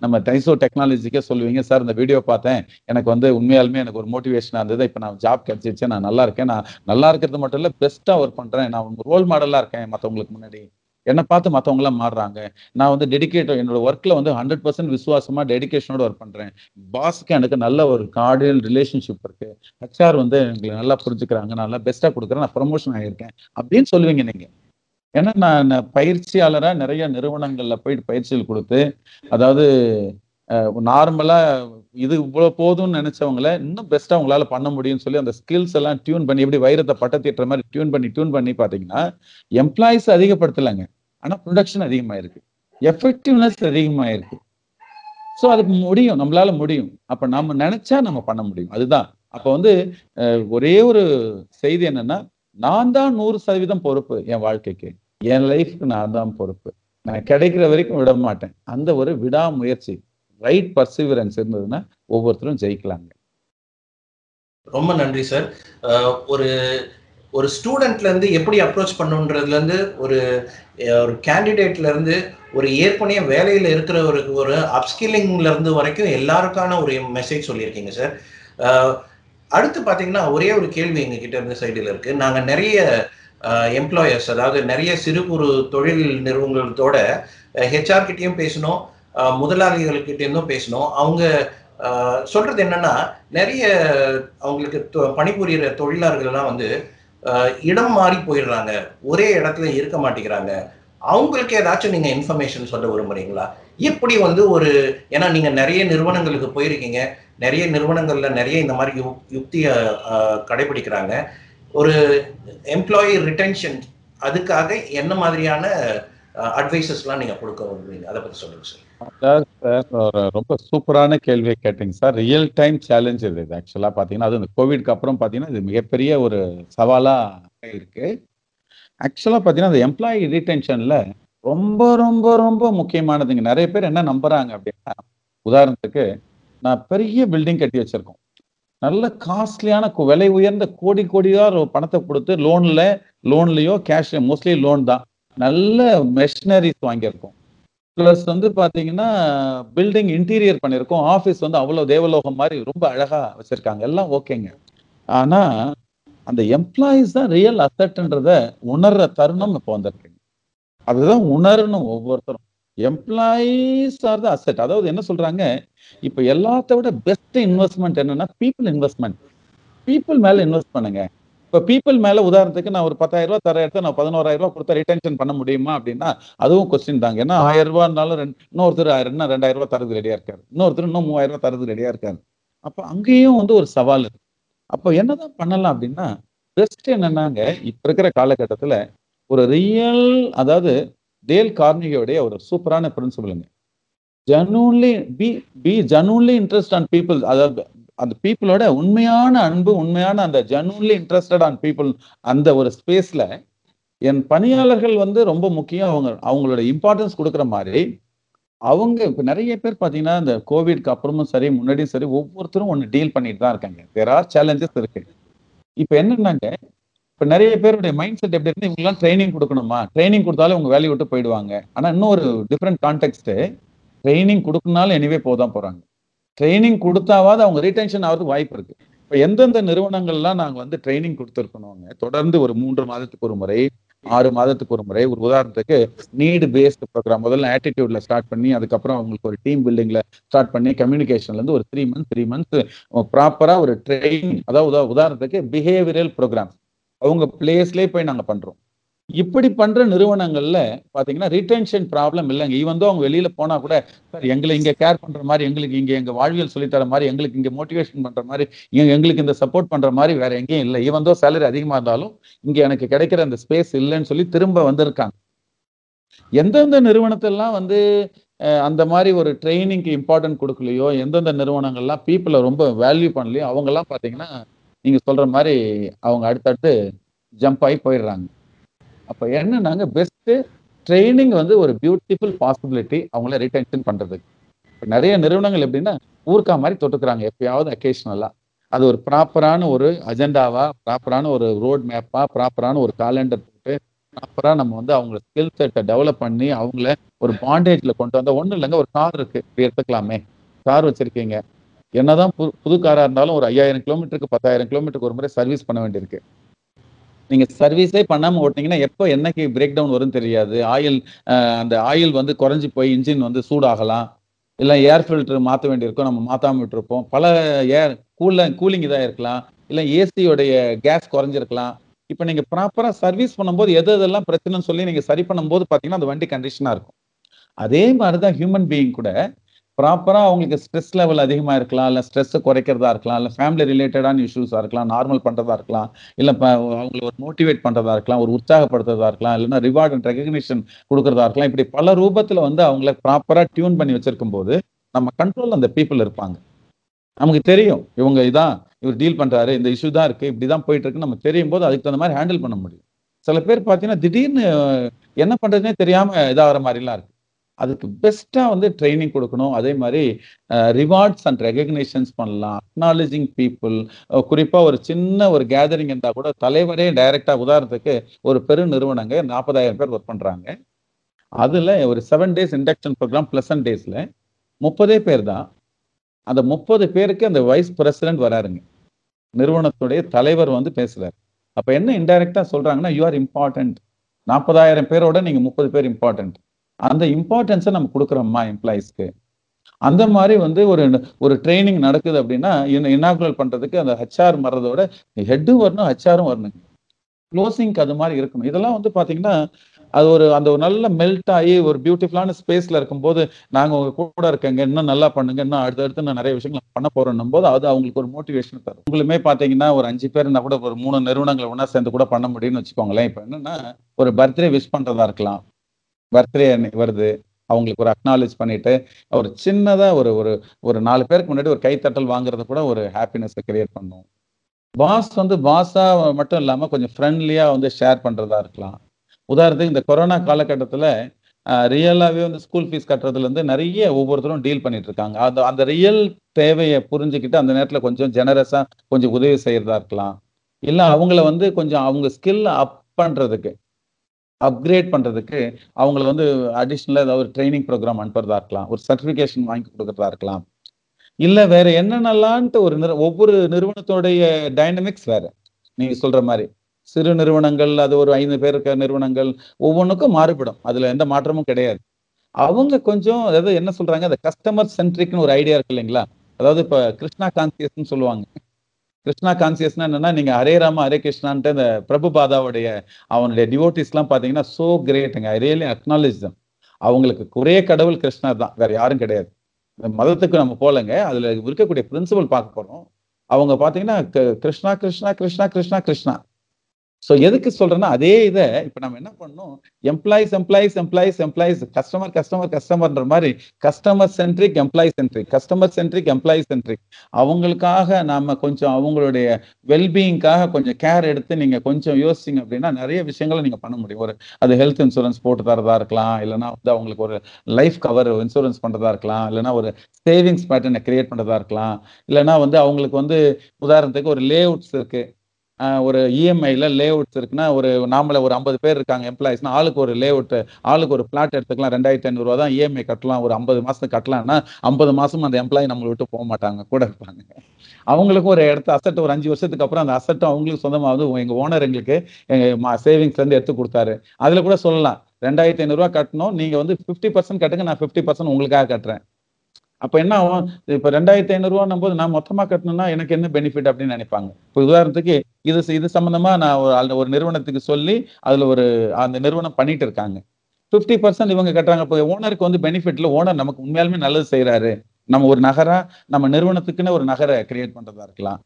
நம்ம டைசோ டெக்னாலஜிக்கே சொல்லுவீங்க சார் இந்த வீடியோ பார்த்தேன். எனக்கு வந்து உண்மையாலுமே எனக்கு ஒரு மோட்டிவேஷனாக இருந்தது. இப்போ நான் ஜாப் கிடைச்சிருச்சு. நான் நல்லா இருக்கேன். நான் நல்லா இருக்கிறது மட்டும் இல்லை பெஸ்ட்டாக ஒர்க் பண்ணுறேன் நான் ரோல் மாடலாக இருக்கேன் மற்றவங்களுக்கு முன்னாடி. என்னை பார்த்து மற்றவங்களாம் மாறுறாங்க. நான் வந்து டெடிக்கேட் என்னோட ஒர்க்கில் வந்து ஹண்ட்ரட் பர்சன்ட் விசுவாசமாக டெடிக்கேஷனோட ஒர்க் பண்ணுறேன் பாஸுக்கு எனக்கு நல்ல ஒரு கார்டியல் ரிலேஷன்ஷிப் இருக்குது ஹெச்ஆர் வந்து எங்களை நல்லா புரிஞ்சுக்கிறாங்க. நல்லா பெஸ்ட்டாக கொடுக்குறேன். நான் ப்ரொமோஷன் ஆகியிருக்கேன். அப்படின்னு சொல்லுவீங்க நீங்கள் ஏன்னா நான் பயிற்சியாளராக நிறைய நிறுவனங்களில் போயிட்டு பயிற்சிகள் கொடுத்து அதாவது நார்மலாக இது இவ்வளோ போதும்னு நினச்சவங்கள இன்னும் பெஸ்ட்டாக உங்களால் பண்ண முடியும்னு சொல்லி அந்த ஸ்கில்ஸ் எல்லாம் டியூன் பண்ணி எப்படி வைரத்தை பட்டத்திட்டுற மாதிரி டியூன் பண்ணி டியூன் பண்ணி பார்த்தீங்கன்னா எம்ப்ளாயிஸ் அதிகப்படுத்தலைங்க. ஆனால் ப்ரொடக்ஷன் அதிகமாயிருக்கு. எஃபெக்டிவ்னஸ் அதிகமாயிருக்கு. ஸோ அதுக்கு முடியும். நம்மளால முடியும். அப்போ நம்ம நினச்சா நம்ம பண்ண முடியும். அதுதான். அப்போ வந்து ஒரே ஒரு செய்தி என்னன்னா நான் தான் நூறு சதவீதம் பொறுப்பு என் வாழ்க்கைக்கு. என் லைஃப்க்கு நான் தான் பொறுப்பு. நான் கிடைக்கிற வரைக்கும் விட மாட்டேன். அந்த ஒரு விடாமுயற்சி ரைட் பர்சிவரன்ஸ் இருந்ததுன்னா ஒவ்வொருத்தரும் ஜெயிக்கலாங்க. ரொம்ப நன்றி சார் ஒரு ஒரு ஸ்டூடெண்ட்ல இருந்து எப்படி அப்ரோச் பண்ணுன்றதுல இருந்து ஒரு ஒரு கேண்டிடேட்ல இருந்து ஒரு ஏற்கனவே வேலையில இருக்கிற ஒரு ஒரு அப்ஸ்கில்லிங்ல இருந்து வரைக்கும் எல்லாருக்கான ஒரு மெசேஜ் சொல்லியிருக்கீங்க சார் அடுத்து பாத்தீங்கன்னா ஒரே ஒரு கேள்வி எங்க கிட்ட இருந்து சைடில் இருக்கு. நாங்க நிறைய எம்ப்ளாயர்ஸ் அதாவது நிறைய சிறு குறு தொழில் நிறுவனங்களோட ஹெச்ஆர் கிட்டேயும் பேசணும் முதலாளிகள்கிட்டேருந்தும் இருந்தும் பேசணும். அவங்க சொல்றது என்னன்னா நிறைய அவங்களுக்கு தொ- பணிபுரியிற தொழிலாளர்கள்லாம் வந்து இடம் மாறி போயிடுறாங்க. ஒரே இடத்துல இருக்க மாட்டேங்கிறாங்க. அவங்களுக்கு ஏதாச்சும் நீங்க இன்ஃபர்மேஷன் சொல்ல விரும்புறீங்களா? எப்படி வந்து ஒரு ஏன்னா நீங்க நிறைய நிறுவனங்களுக்கு போயிருக்கீங்க. நிறைய நிறுவனங்கள்ல நிறைய இந்த மாதிரி யுக்தியை கடைபிடிக்கிறாங்க. ஒரு எம்ப்ளாயி ரிட்டென்ஷன் அதுக்காக என்ன மாதிரியான அட்வைசஸ்லாம் நீங்கள் கொடுக்க விரும்புவீங்க அதை பற்றி சொல்லுங்க சார் சார் ரொம்ப சூப்பரான கேள்வியை கேட்டீங்க சார். ரியல் டைம் சேலஞ்ச் இது. இது ஆக்சுவலாக பார்த்தீங்கன்னா அது இந்த கோவிட்க்கு அப்புறம் பார்த்தீங்கன்னா இது மிகப்பெரிய ஒரு சவாலாக இருக்கு. ஆக்சுவலாக பார்த்தீங்கன்னா அந்த எம்ப்ளாயி ரீடென்ஷனில் ரொம்ப ரொம்ப ரொம்ப முக்கியமானதுங்க. நிறைய பேர் என்ன நம்புறாங்க அப்படின்னா உதாரணத்துக்கு நான் பெரிய பில்டிங் கட்டி வச்சிருக்கோம். நல்ல காஸ்ட்லியான விலை உயர்ந்த கோடி கோடியா பணத்தை கொடுத்து லோன்ல லோன்லயோ கேஷ் மோஸ்ட்லி லோன் தான். நல்ல மெஷினரிஸ் வாங்கியிருக்கோம். ப்ளஸ் வந்து பாத்தீங்கன்னா பில்டிங் இன்டீரியர் பண்ணியிருக்கோம். ஆஃபீஸ் வந்து அவ்வளோ தேவலோகம் மாதிரி ரொம்ப அழகா வச்சிருக்காங்க. எல்லாம் ஓகேங்க. ஆனா அந்த எம்ப்ளாயிஸ் தான் ரியல் அசட்ன்றத உணர்ற தருணம் இப்போ வந்திருக்குங்க. அதுதான் உணரணும் ஒவ்வொருத்தரும். எம்ப்ளாயிஸ் ஆர் த அசெட் அதாவது என்ன சொல்றாங்க? இப்போ எல்லாத்த விட பெஸ்ட் இன்வெஸ்ட்மெண்ட் என்னன்னா பீப்புள் இன்வெஸ்ட்மெண்ட் பீப்புள் மேல இன்வெஸ்ட் பண்ணுங்க. இப்போ பீப்புள் மேல உதாரணத்துக்கு நான் ஒரு பத்தாயிரம் ரூபாய் தர இடத்த நான் பதினோராயிரம் ரூபாய் கொடுத்தா ரிட்டென்ஷன் பண்ண முடியுமா அப்படின்னா அதுவும் கொஸ்டின் தாங்க. ஏன்னா ஆயிரம் இருந்தாலும் ரெண்டு இன்னொருத்தர் ஆயிரம் இன்னும் ரெண்டாயிரம் ரூபாய் தரது ரெடியா இருக்காரு. இன்னொருத்தர் இன்னும் மூவாயிரம் ரூபாய் தரது ரெடியா இருக்காரு. அப்போ அங்கேயும் வந்து ஒரு சவால் இருக்கு. அப்போ என்னதான் பண்ணலாம் அப்படின்னா பெஸ்ட் என்னன்னாங்க இப்ப இருக்கிற காலகட்டத்துல ஒரு ரியல் அதாவது டேல் கார்னியோடைய ஒரு சூப்பரான பிரின்சிபலுங்க genuinely be be genuinely interest on people அதாவது அந்த பீப்புளோட உண்மையான அன்பு உண்மையான அந்த ஜனூன்லி இன்ட்ரெஸ்டட் ஆன் பீப்புள் அந்த ஒரு ஸ்பேஸ்ல என் பணியாளர்கள் வந்து ரொம்ப முக்கியம். அவங்க அவங்களோட இம்பார்ட்டன்ஸ் கொடுக்குற மாதிரி அவங்க இப்போ நிறைய பேர் பார்த்தீங்கன்னா இந்த கோவிட்க்கு அப்புறமும் சரி முன்னாடியும் சரி ஒவ்வொருத்தரும் ஒன்று டீல் பண்ணிட்டு தான் இருக்காங்க. தேர் ஆர் சேலஞ்சஸ் இருக்கு. இப்போ என்னன்னாங்க இப்போ நிறைய பேருடைய மைண்ட் செட் எப்படி இருக்கு இவங்கெல்லாம் ட்ரைனிங் கொடுக்கணுமா? ட்ரைனிங் கொடுத்தாலும் உங்க வேலையை விட்டு போயிடுவாங்க. ஆனால் இன்னொரு டிஃப்ரெண்ட் கான்டெக்ட்டு ட்ரைனிங் கொடுக்கணும்னாலும் எனிவே போதான் போறாங்க. ட்ரைனிங் கொடுத்தாவது அவங்க ரீடென்ஷன் ஆகிறதுக்கு வாய்ப்பு இருக்கு. இப்போ எந்தெந்த நிறுவனங்கள்லாம் நாங்கள் வந்து ட்ரைனிங் கொடுத்துருக்கணுங்க தொடர்ந்து ஒரு மூன்று மாதத்துக்கு ஒரு முறை ஆறு மாதத்துக்கு ஒரு முறை ஒரு உதாரணத்துக்கு நீடு பேஸ்டு ப்ரோக்ராம் முதல்ல ஆட்டிடியூட்ல ஸ்டார்ட் பண்ணி அதுக்கப்புறம் அவங்களுக்கு ஒரு டீம் பில்டிங்ல ஸ்டார்ட் பண்ணி கம்யூனிகேஷன்ல இருந்து ஒரு த்ரீ மந்த்ஸ் த்ரீ மந்த்ஸ் ப்ராப்பரா ஒரு ட்ரெயின் அதாவது உதாரணத்துக்கு பிஹேவியரல் ப்ரோக்ராம் அவங்க பிளேஸ்லேயே போய் நாங்கள் பண்ணுறோம் இப்படி பண்ற நிறுவனங்கள்ல பாத்தீங்கன்னா ரிட்டென்ஷன் ப்ராப்ளம் இல்லைங்க. ஈவன் அவங்க வெளியில போனா கூட சார் எங்களை இங்க கேர் பண்ற மாதிரி எங்களுக்கு இங்க எங்க வாழ்வியல் சொல்லித்தர மாதிரி எங்களுக்கு இங்க மோட்டிவேஷன் பண்ற மாதிரி எங்களுக்கு இந்த சப்போர்ட் பண்ற மாதிரி வேற எங்கேயும் இல்லை. இவந்தோ சேலரி அதிகமா இருந்தாலும் இங்க எனக்கு கிடைக்கிற அந்த ஸ்பேஸ் இல்லைன்னு சொல்லி திரும்ப வந்திருக்காங்க. எந்தெந்த நிறுவனத்தெல்லாம் வந்து அந்த மாதிரி ஒரு ட்ரைனிங்க்கு இம்பார்ட்டன்ட் கொடுக்கலையோ எந்தெந்த நிறுவனங்கள்லாம் பீப்புளை ரொம்ப வேல்யூ பண்ணலையோ அவங்கெல்லாம் பார்த்தீங்கன்னா நீங்க சொல்ற மாதிரி அவங்க அடுத்தடுத்து ஜம்ப் ஆகி போயிடுறாங்க. அப்போ என்னன்னாங்க பெஸ்ட்டு ட்ரைனிங் வந்து ஒரு பியூட்டிஃபுல் பாசிபிலிட்டி அவங்கள ரிட்டென்ஷன் பண்றதுக்கு. இப்போ நிறைய நிறுவனங்கள் எப்படின்னா ஊர்க்கா மாதிரி தொட்டுக்கிறாங்க எப்பயாவது அக்கேஷனலாக அது ஒரு ப்ராப்பரான ஒரு அஜெண்டாவா ப்ராப்பரான ஒரு ரோட் மேப்பா ப்ராப்பரான ஒரு காலண்டர் போட்டு ப்ராப்பராக நம்ம வந்து அவங்க ஸ்கில் செட்டை டெவலப் பண்ணி அவங்கள ஒரு பாண்டேஜில் கொண்டு வந்தால் ஒன்றும் இல்லைங்க ஒரு கார் இருக்கு. இப்படி எடுத்துக்கலாமே. கார் வச்சிருக்கீங்க. என்னதான் புது புது காராக இருந்தாலும் ஒரு ஐயாயிரம் கிலோமீட்டருக்கு பத்தாயிரம் கிலோமீட்டருக்கு ஒரு முறை சர்வீஸ் பண்ண வேண்டியிருக்கு. நீங்கள் சர்வீஸே பண்ணாமல் ஓட்டினீங்கன்னா எப்போ என்னைக்கு பிரேக் டவுன் வரும்னு தெரியாது. ஆயில் அந்த ஆயில் வந்து குறைஞ்சி போய் இன்ஜின் வந்து சூடாகலாம். இல்லை ஏர் ஃபில்டர் மாற்ற வேண்டியிருக்கும். நம்ம மாற்றாம விட்டுருப்போம். பல ஏர் கூல கூலிங் இதாக இருக்கலாம். இல்லை ஏசியோடைய கேஸ் குறைஞ்சிருக்கலாம். இப்போ நீங்கள் ப்ராப்பராக சர்வீஸ் பண்ணும்போது எது எதெல்லாம் பிரச்சனைன்னு சொல்லி நீங்கள் சரி பண்ணும்போது பார்த்தீங்கன்னா அந்த வண்டி கண்டிஷனாக இருக்கும். அதே மாதிரி தான் ஹியூமன் பீயிங் கூட ப்ராப்பராக அவங்களுக்கு ஸ்ட்ரெஸ் லெவல் அதிகமாக இருக்கலாம் இல்லை ஸ்ட்ரெஸ்ஸை குறைக்கிறதா இருக்கலாம் இல்லை ஃபேமிலி ரிலேட்டடான இஷ்யூஸாக இருக்கலாம் நார்மல் பண்ணுறதா இருக்கலாம் இல்லை அவங்களை ஒரு மோட்டிவேட் பண்ணுறதா இருக்கலாம் ஒரு உற்சாகப்படுத்துறதா இருக்கலாம் இல்லைன்னா ரிவார்ட் அண்ட் ரெகக்னிஷன் கொடுக்கறதா இருக்கலாம் இப்படி பல ரூபத்தில் வந்து அவங்கள ப்ராப்பராக டியூன் பண்ணி வச்சிருக்கும் போது நம்ம கண்ட்ரோல் அந்த பீப்புள் இருப்பாங்க. நமக்கு தெரியும் இவங்க இதான் இவர் டீல் பண்ணுறாரு இந்த இஷ்யூ தான் இருக்குது இப்படிதான் போயிட்டு போயிட்டுருக்குன்னு நம்ம தெரியும் போது அதுக்கு தகுந்த மாதிரி ஹேண்டில் பண்ண முடியும். சில பேர் பார்த்தீங்கன்னா திடீர்னு என்ன பண்ணுறதுனே தெரியாமல் இதாகிற மாதிரிலாம் இருக்குது அதுக்கு பெஸ்ட்டாக வந்து ட்ரைனிங் கொடுக்கணும். அதே மாதிரி ரிவார்ட்ஸ் அண்ட் ரெகக்னேஷன்ஸ் பண்ணலாம். அக்னாலஜிங் பீப்புள் குறிப்பாக ஒரு சின்ன ஒரு கேதரிங் இருந்தால் கூட தலைவரே டைரெக்டாக உதாரணத்துக்கு ஒரு பெரு நிறுவனங்க நாற்பதாயிரம் பேர் ஒர்க் பண்ணுறாங்க அதில் ஒரு செவன் டேஸ் இண்டக்ஷன் ப்ரோக்ராம் ப்ளசன் டேஸில் முப்பதே பேர் தான். அந்த முப்பது பேருக்கு அந்த வைஸ் பிரசிடென்ட் வராருங்க. நிறுவனத்துடைய தலைவர் வந்து பேசுகிறார் அப்போ என்ன இன்டைரக்டாக சொல்கிறாங்கன்னா யூ ஆர் இம்பார்ட்டன்ட் நாற்பதாயிரம் பேரோட நீங்கள் முப்பது பேர் இம்பார்ட்டன்ட் அந்த இம்பார்ட்டன்ஸை நம்ம கொடுக்குறோம்மா எம்ப்ளாயிஸ்க்கு அந்த மாதிரி வந்து ஒரு ஒரு ட்ரைனிங் நடக்குது அப்படின்னா இன்னாகுரல் பண்றதுக்கு அந்த ஹெச்ஆர் வர்றதோட ஹெட்டும் வரணும் ஹெச்ஆரும் வரணும் க்ளோசிங்க்கு அது மாதிரி இருக்கணும். இதெல்லாம் வந்து பாத்தீங்கன்னா அது ஒரு அந்த ஒரு நல்ல மெல்ட் ஆகி ஒரு பியூட்டிஃபுல்லான ஸ்பேஸ்ல இருக்கும்போது நாங்க உங்கள் கூட இருக்கங்க இன்னும் நல்லா பண்ணுங்க இன்னும் அடுத்தடுத்து நான் நிறைய விஷயங்கள் பண்ண போறோம் போது அது அவங்களுக்கு ஒரு மோட்டிவேஷன் தரும். உங்களுமே பார்த்தீங்கன்னா ஒரு அஞ்சு பேர் என்ன கூட ஒரு மூணு நிறுவனங்களை ஒன்றா சேர்ந்து கூட பண்ண முடியும்னு வச்சுக்கோங்களேன். இப்போ என்னன்னா ஒரு பர்த்டே விஷ் பண்ணுறதா இருக்கலாம். பர்த்டே வருது. அவங்களுக்கு ஒரு அக்னாலேஜ் பண்ணிட்டு ஒரு சின்னதாக ஒரு ஒரு ஒரு நாலு பேருக்கு முன்னாடி ஒரு கைத்தட்டல் வாங்குறது கூட ஒரு ஹாப்பினஸை கிரியேட் பண்ணும். பாஸ் வந்து பாஸாக மட்டும் இல்லாமல் கொஞ்சம் ஃப்ரெண்ட்லியாக வந்து ஷேர் பண்ணுறதா இருக்கலாம். உதாரணத்துக்கு இந்த கொரோனா காலகட்டத்தில் ரியலாகவே வந்து ஸ்கூல் ஃபீஸ் கட்டுறதுலேருந்து நிறைய ஒவ்வொருத்தரும் டீல் பண்ணிட்டு இருக்காங்க. அந்த அந்த ரியல் தேவையை புரிஞ்சுக்கிட்டு அந்த நேரத்தில் கொஞ்சம் ஜெனரஸாக கொஞ்சம் உதவி செய்கிறதா இருக்கலாம். இல்லை அவங்கள வந்து கொஞ்சம் அவங்க ஸ்கில் அப் பண்ணுறதுக்கு அப்கிரேட் பண்ணுறதுக்கு அவங்கள வந்து அடிஷ்னலாக ஏதாவது ஒரு ட்ரைனிங் ப்ரோக்ராம் அனுப்புறதா இருக்கலாம். ஒரு சர்டிஃபிகேஷன் வாங்கி கொடுக்குறதா இருக்கலாம். இல்லை வேற என்னென்னலான்ட்டு ஒரு நிறு ஒவ்வொரு நிறுவனத்தோடைய டைனமிக்ஸ் வேற. நீங்க சொல்ற மாதிரி சிறு நிறுவனங்கள் அது ஒரு ஐந்து பேர் இருக்க நிறுவனங்கள் ஒவ்வொன்றுக்கும் மாறுபடும். அதுல எந்த மாற்றமும் கிடையாது. அவங்க கொஞ்சம் அதாவது என்ன சொல்றாங்க அந்த கஸ்டமர் சென்ட்ரிக்னு ஒரு ஐடியா இருக்கு இல்லைங்களா? அதாவது இப்ப கிருஷ்ணா கான்சியஸ்னு சொல்லுவாங்க. கிருஷ்ணா கான்சியஸ்னா என்னன்னா நீங்க ஹரே ராம ஹரே கிருஷ்ணான்ட்டு அந்த பிரபுபாதாவுடைய அவனுடைய டிவோட்டிஸ் எல்லாம் பாத்தீங்கன்னா சோ கிரேட்டுங்க ஐ ரியலி அக்னாலேஜ் தான் அவங்களுக்கு ஒரே கடவுள் கிருஷ்ணா தான். வேற யாரும் கிடையாது. மதத்துக்கு நம்ம போலங்க. அதுல இருக்கக்கூடிய பிரின்சிபல் பார்க்க போறோம். அவங்க பாத்தீங்கன்னா கிருஷ்ணா கிருஷ்ணா கிருஷ்ணா கிருஷ்ணா கிருஷ்ணா. ஸோ எதுக்கு சொல்றேன்னா அதே இதை இப்போ நம்ம என்ன பண்ணணும்? Employees employees employees employees customer customer கஸ்டமர்ன்ற மாதிரி customer centric employee centric customer centric employee centric அவங்களுக்காக நாம கொஞ்சம் அவங்களுடைய வெல்பீயிங்காக கொஞ்சம் கேர் எடுத்து நீங்க கொஞ்சம் யோசிச்சிங்க அப்படின்னா நிறைய விஷயங்களை நீங்க பண்ண முடியும். ஒரு அது ஹெல்த் இன்சூரன்ஸ் போட்டு தரதா இருக்கலாம் இல்லைன்னா வந்து அவங்களுக்கு ஒரு லைஃப் கவர் இன்சூரன்ஸ் பண்றதா இருக்கலாம் இல்லைன்னா ஒரு சேவிங்ஸ் பேட்டர்னை கிரியேட் பண்றதா இருக்கலாம் இல்லைன்னா வந்து அவங்களுக்கு வந்து உதாரணத்துக்கு ஒரு லே அவுட்ஸ் இருக்கு. ஒரு இஎம்ஐயில் லே அவுட்ஸ் இருக்குன்னா ஒரு நாமள ஒரு ஐம்பது பேர் இருக்காங்க எம்ப்ளாயிஸ்னா ஆளுக்கு ஒரு லே அவுட் ஆளுக்கு ஒரு பிளாட் எடுத்துக்கலாம் ரெண்டாயிரத்தி ஐநூறுரூவா தான் இஎம்ஐ கட்டலாம் ஒரு ஐம்பது மாதத்துக்கு கட்டலாம்னா ஐம்பது மாதம் அந்த எம்ப்ளாயி நம்மளை விட்டு போக மாட்டாங்க கூட இருப்பாங்க. அவங்களுக்கும் ஒரு இடத்த அசட் ஒரு அஞ்சு வருஷத்துக்கு அப்புறம் அந்த அசட்டும் அவங்களுக்கு சொந்தமாவது எங்கள் ஓனர் எங்களுக்கு எங்கள் சேவிங்ஸ்லேருந்து எடுத்து கொடுத்தாரு. அதில் கூட சொல்லலாம் ரெண்டாயிரத்தி ஐநூறுரூவா கட்டணும் நீங்கள் வந்து ஃபிஃப்டி பர்சன்ட் கட்டுங்க நான் ஃபிஃப்டி பர்சன்ட் உங்களுக்காக கட்டுறேன். அப்போ என்ன ஆகும்? இப்போ ரெண்டாயிரத்தி ஐநூறுரூவா போது நான் மொத்தமாக கட்டணும்னா எனக்கு என்ன பெனிஃபிட் அப்படின்னு நினைப்பாங்க? இப்போ உதாரணத்துக்கு இது இது சம்மந்தமாக நான் ஒரு ஒரு நிறுவனத்துக்கு சொல்லி அதில் ஒரு அந்த நிறுவனம் பண்ணிட்டு இருக்காங்க. ஃபிஃப்டி பர்சன்ட் இவங்க கட்டுறாங்க. இப்போ ஓனருக்கு வந்து பெனிஃபிட்ல ஓனர் நமக்கு உண்மையாலுமே நல்லது செய்கிறாரு நம்ம ஒரு நகரா நம்ம நிறுவனத்துக்குன்னு ஒரு நகரை கிரியேட் பண்ணுறதா இருக்கலாம்.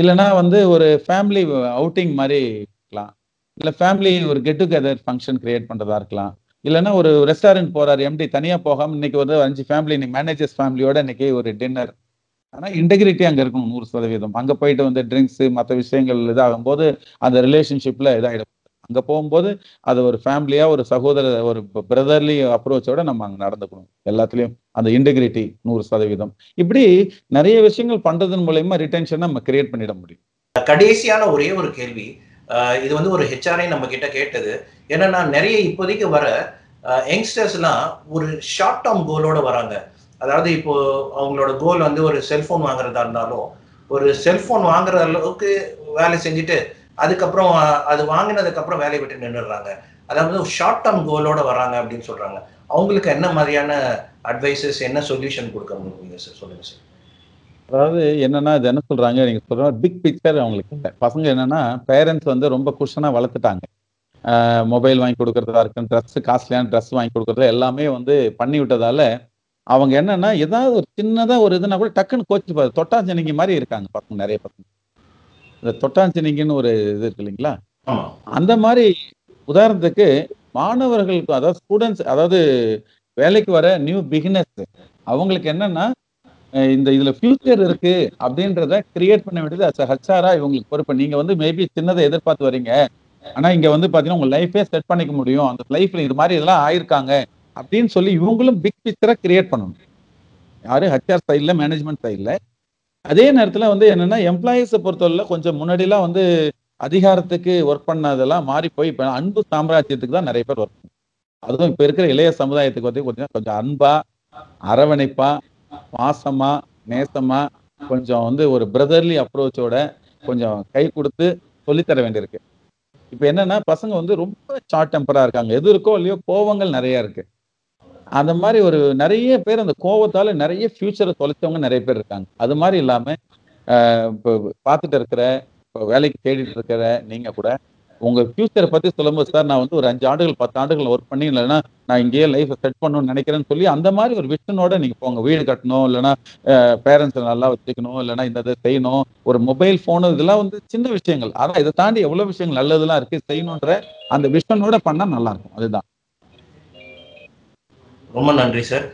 இல்லைன்னா வந்து ஒரு ஃபேமிலி அவுட்டிங் மாதிரி இருக்கலாம். இல்லை ஃபேமிலி ஒரு கெட் டுகெதர் ஃபங்க்ஷன் கிரியேட் பண்ணுறதா இருக்கலாம். இல்லைன்னா ஒரு ரெஸ்டாரண்ட் போறாரு எம்டி தனியா போகாம இன்னைக்கு வந்து அஞ்சு ஃபேமிலி இன்னைக்கு மேனேஜர்ஸ் ஃபேமிலியோட இன்னைக்கு ஒரு டின்னர் ஆனா இன்டெகிரிட்டி அங்க இருக்கணும் நூறு சதவீதம். அங்க போயிட்டு வந்து ட்ரிங்க்ஸ் மற்ற விஷயங்கள் இதாகும் போது அந்த ரிலேஷன்ஷிப்ல இதாகிடும் அங்க போகும்போது அது ஒரு ஃபேமிலியா ஒரு சகோதர ஒரு பிரதர்லி அப்ரோச்சோட நம்ம அங்க நடந்துக்கணும். எல்லாத்துலயும் அந்த இன்டெகிரிட்டி நூறு சதவீதம். இப்படி நிறைய விஷயங்கள் பண்றதன் மூலயமா ரிட்டென்ஷன் நம்ம கிரியேட் பண்ணிட முடியும். கடைசியான ஒரே ஒரு கேள்வி இது வந்து ஒரு ஹெச்ஆர்ஐ நம்ம கிட்ட கேட்டது. ஏன்னா நிறைய இப்போதைக்கு வர யங்ஸ்டர்ஸ்லாம் ஒரு ஷார்ட் டேர்ம் கோலோட வராங்க. அதாவது இப்போ அவங்களோட கோல் வந்து ஒரு செல்போன் வாங்குறதா இருந்தாலும் ஒரு செல்போன் வாங்குற அளவுக்கு வேலை செஞ்சுட்டு அதுக்கப்புறம் அது வாங்கினதுக்கு அப்புறம் வேலையை விட்டு நின்றுடுறாங்க அதாவது ஒரு ஷார்ட் டேர்ம் கோலோட வராங்க அப்படின்னு சொல்றாங்க. அவங்களுக்கு என்ன மாதிரியான அட்வைசஸ் என்ன சொல்யூஷன் கொடுக்க முடியுங்க சார் சொல்லுங்க சார் அதாவது என்னன்னா இது என்ன சொல்றாங்க? நீங்க சொல்ற பிக் பிக்சர் அவங்களுக்கு இல்லை. பசங்க என்னன்னா பேரண்ட்ஸ் வந்து ரொம்ப குஷனா வளர்த்துட்டாங்க. மொபைல் வாங்கி கொடுக்கறதா இருக்கும் ட்ரெஸ் காஸ்ட்லியான ட்ரெஸ் வாங்கி கொடுக்கறது எல்லாமே வந்து பண்ணி விட்டதால அவங்க என்னன்னா ஏதாவது ஒரு சின்னதா ஒரு இதுனா கூட டக்குன்னு கோச்சு பாரு தொட்டாஞ்சனிங்க மாதிரி இருக்காங்க பசங்க நிறைய பசங்க. இந்த தொட்டாஞ்சனிங்கன்னு ஒரு இது இருக்கு இல்லைங்களா? அந்த மாதிரி உதாரணத்துக்கு மாணவர்களுக்கு அதாவது ஸ்டூடெண்ட்ஸ் அதாவது வேலைக்கு வர நியூ பிகினர்ஸ் அவங்களுக்கு என்னன்னா இந்த இதுல ஃபியூச்சர் இருக்கு அப்படின்றத கிரியேட் பண்ண வேண்டியது அஸ் ஹச்ஆரா இவங்களுக்கு பொறுப்பு. நீங்க வந்து மேபி சின்னதை எதிர்பார்த்து வரீங்க ஆனா இங்க வந்து பாத்தீங்கன்னா உங்க லைஃபே செட் பண்ணிக்க முடியும். அந்த லைஃப்ல இது மாதிரி இதெல்லாம் ஆயிருக்காங்க அப்படின்னு சொல்லி இவங்களும் பிக் பிக்சரை கிரியேட் பண்ணணும். யாரு? ஹச்ஆர் சைட்ல மேனேஜ்மெண்ட் சைடில் அதே நேரத்தில் வந்து என்னன்னா எம்ப்ளாயீஸை பொறுத்தவரையில் கொஞ்சம் முன்னாடிலாம் வந்து அதிகாரத்துக்கு ஒர்க் பண்ணதெல்லாம் மாறி போய் இப்போ அன்பு சாம்ராஜ்யத்துக்கு தான் நிறைய பேர் ஒர்க் பண்ணும் அதுவும் இப்போ இருக்கிற இளைய சமுதாயத்துக்கு வந்து கொஞ்சம் கொஞ்சம் அன்பா அரவணைப்பா பாசமா நேசமா கொஞ்சம் வந்து ஒரு பிரதர்லி அப்ரோச்சோட கொஞ்சம் கை கொடுத்து சொல்லித்தர வேண்டியிருக்கு. இப்போ என்னன்னா பசங்க வந்து ரொம்ப ஷார்ட் டெம்பரா இருக்காங்க. எது இருக்கோ இல்லையோ கோவங்கள் நிறைய இருக்கு. அந்த மாதிரி ஒரு நிறைய பேர் அந்த கோவத்தால நிறைய ஃபியூச்சரை தொலைச்சவங்க நிறைய பேர் இருக்காங்க. அது மாதிரி இல்லாம இப்போ பார்த்துட்டு இருக்கிற இப்போ வேலைக்கு தேடிட்டு இருக்கிற நீங்க கூட உங்க ஃபியூச்சரை பத்தி சொல்லும்போது சார் நான் வந்து ஒரு அஞ்சு ஆண்டுகள் பத்து ஆண்டுகள் ஒர்க் பண்ணி இல்லைன்னா நான் இங்கேயே லைஃப்பை செட் பண்ணணும்னு நினைக்கிறேன்னு சொல்லி அந்த மாதிரி ஒரு விஷனோட நீங்க போங்க. வீடு கட்டணும் இல்லைன்னா பேரண்ட்ஸை நல்லா வச்சுக்கணும் இல்லைன்னா இந்த இதை செய்யணும். ஒரு மொபைல் ஃபோனு இதெல்லாம் வந்து சின்ன விஷயங்கள். அதான் இதை தாண்டி எவ்வளவு விஷயங்கள் நல்லதெல்லாம் இருக்கு செய்யணுன்ற அந்த விஷனோட பண்ணா நல்லா இருக்கும். அதுதான். ரொம்ப நன்றி சார்.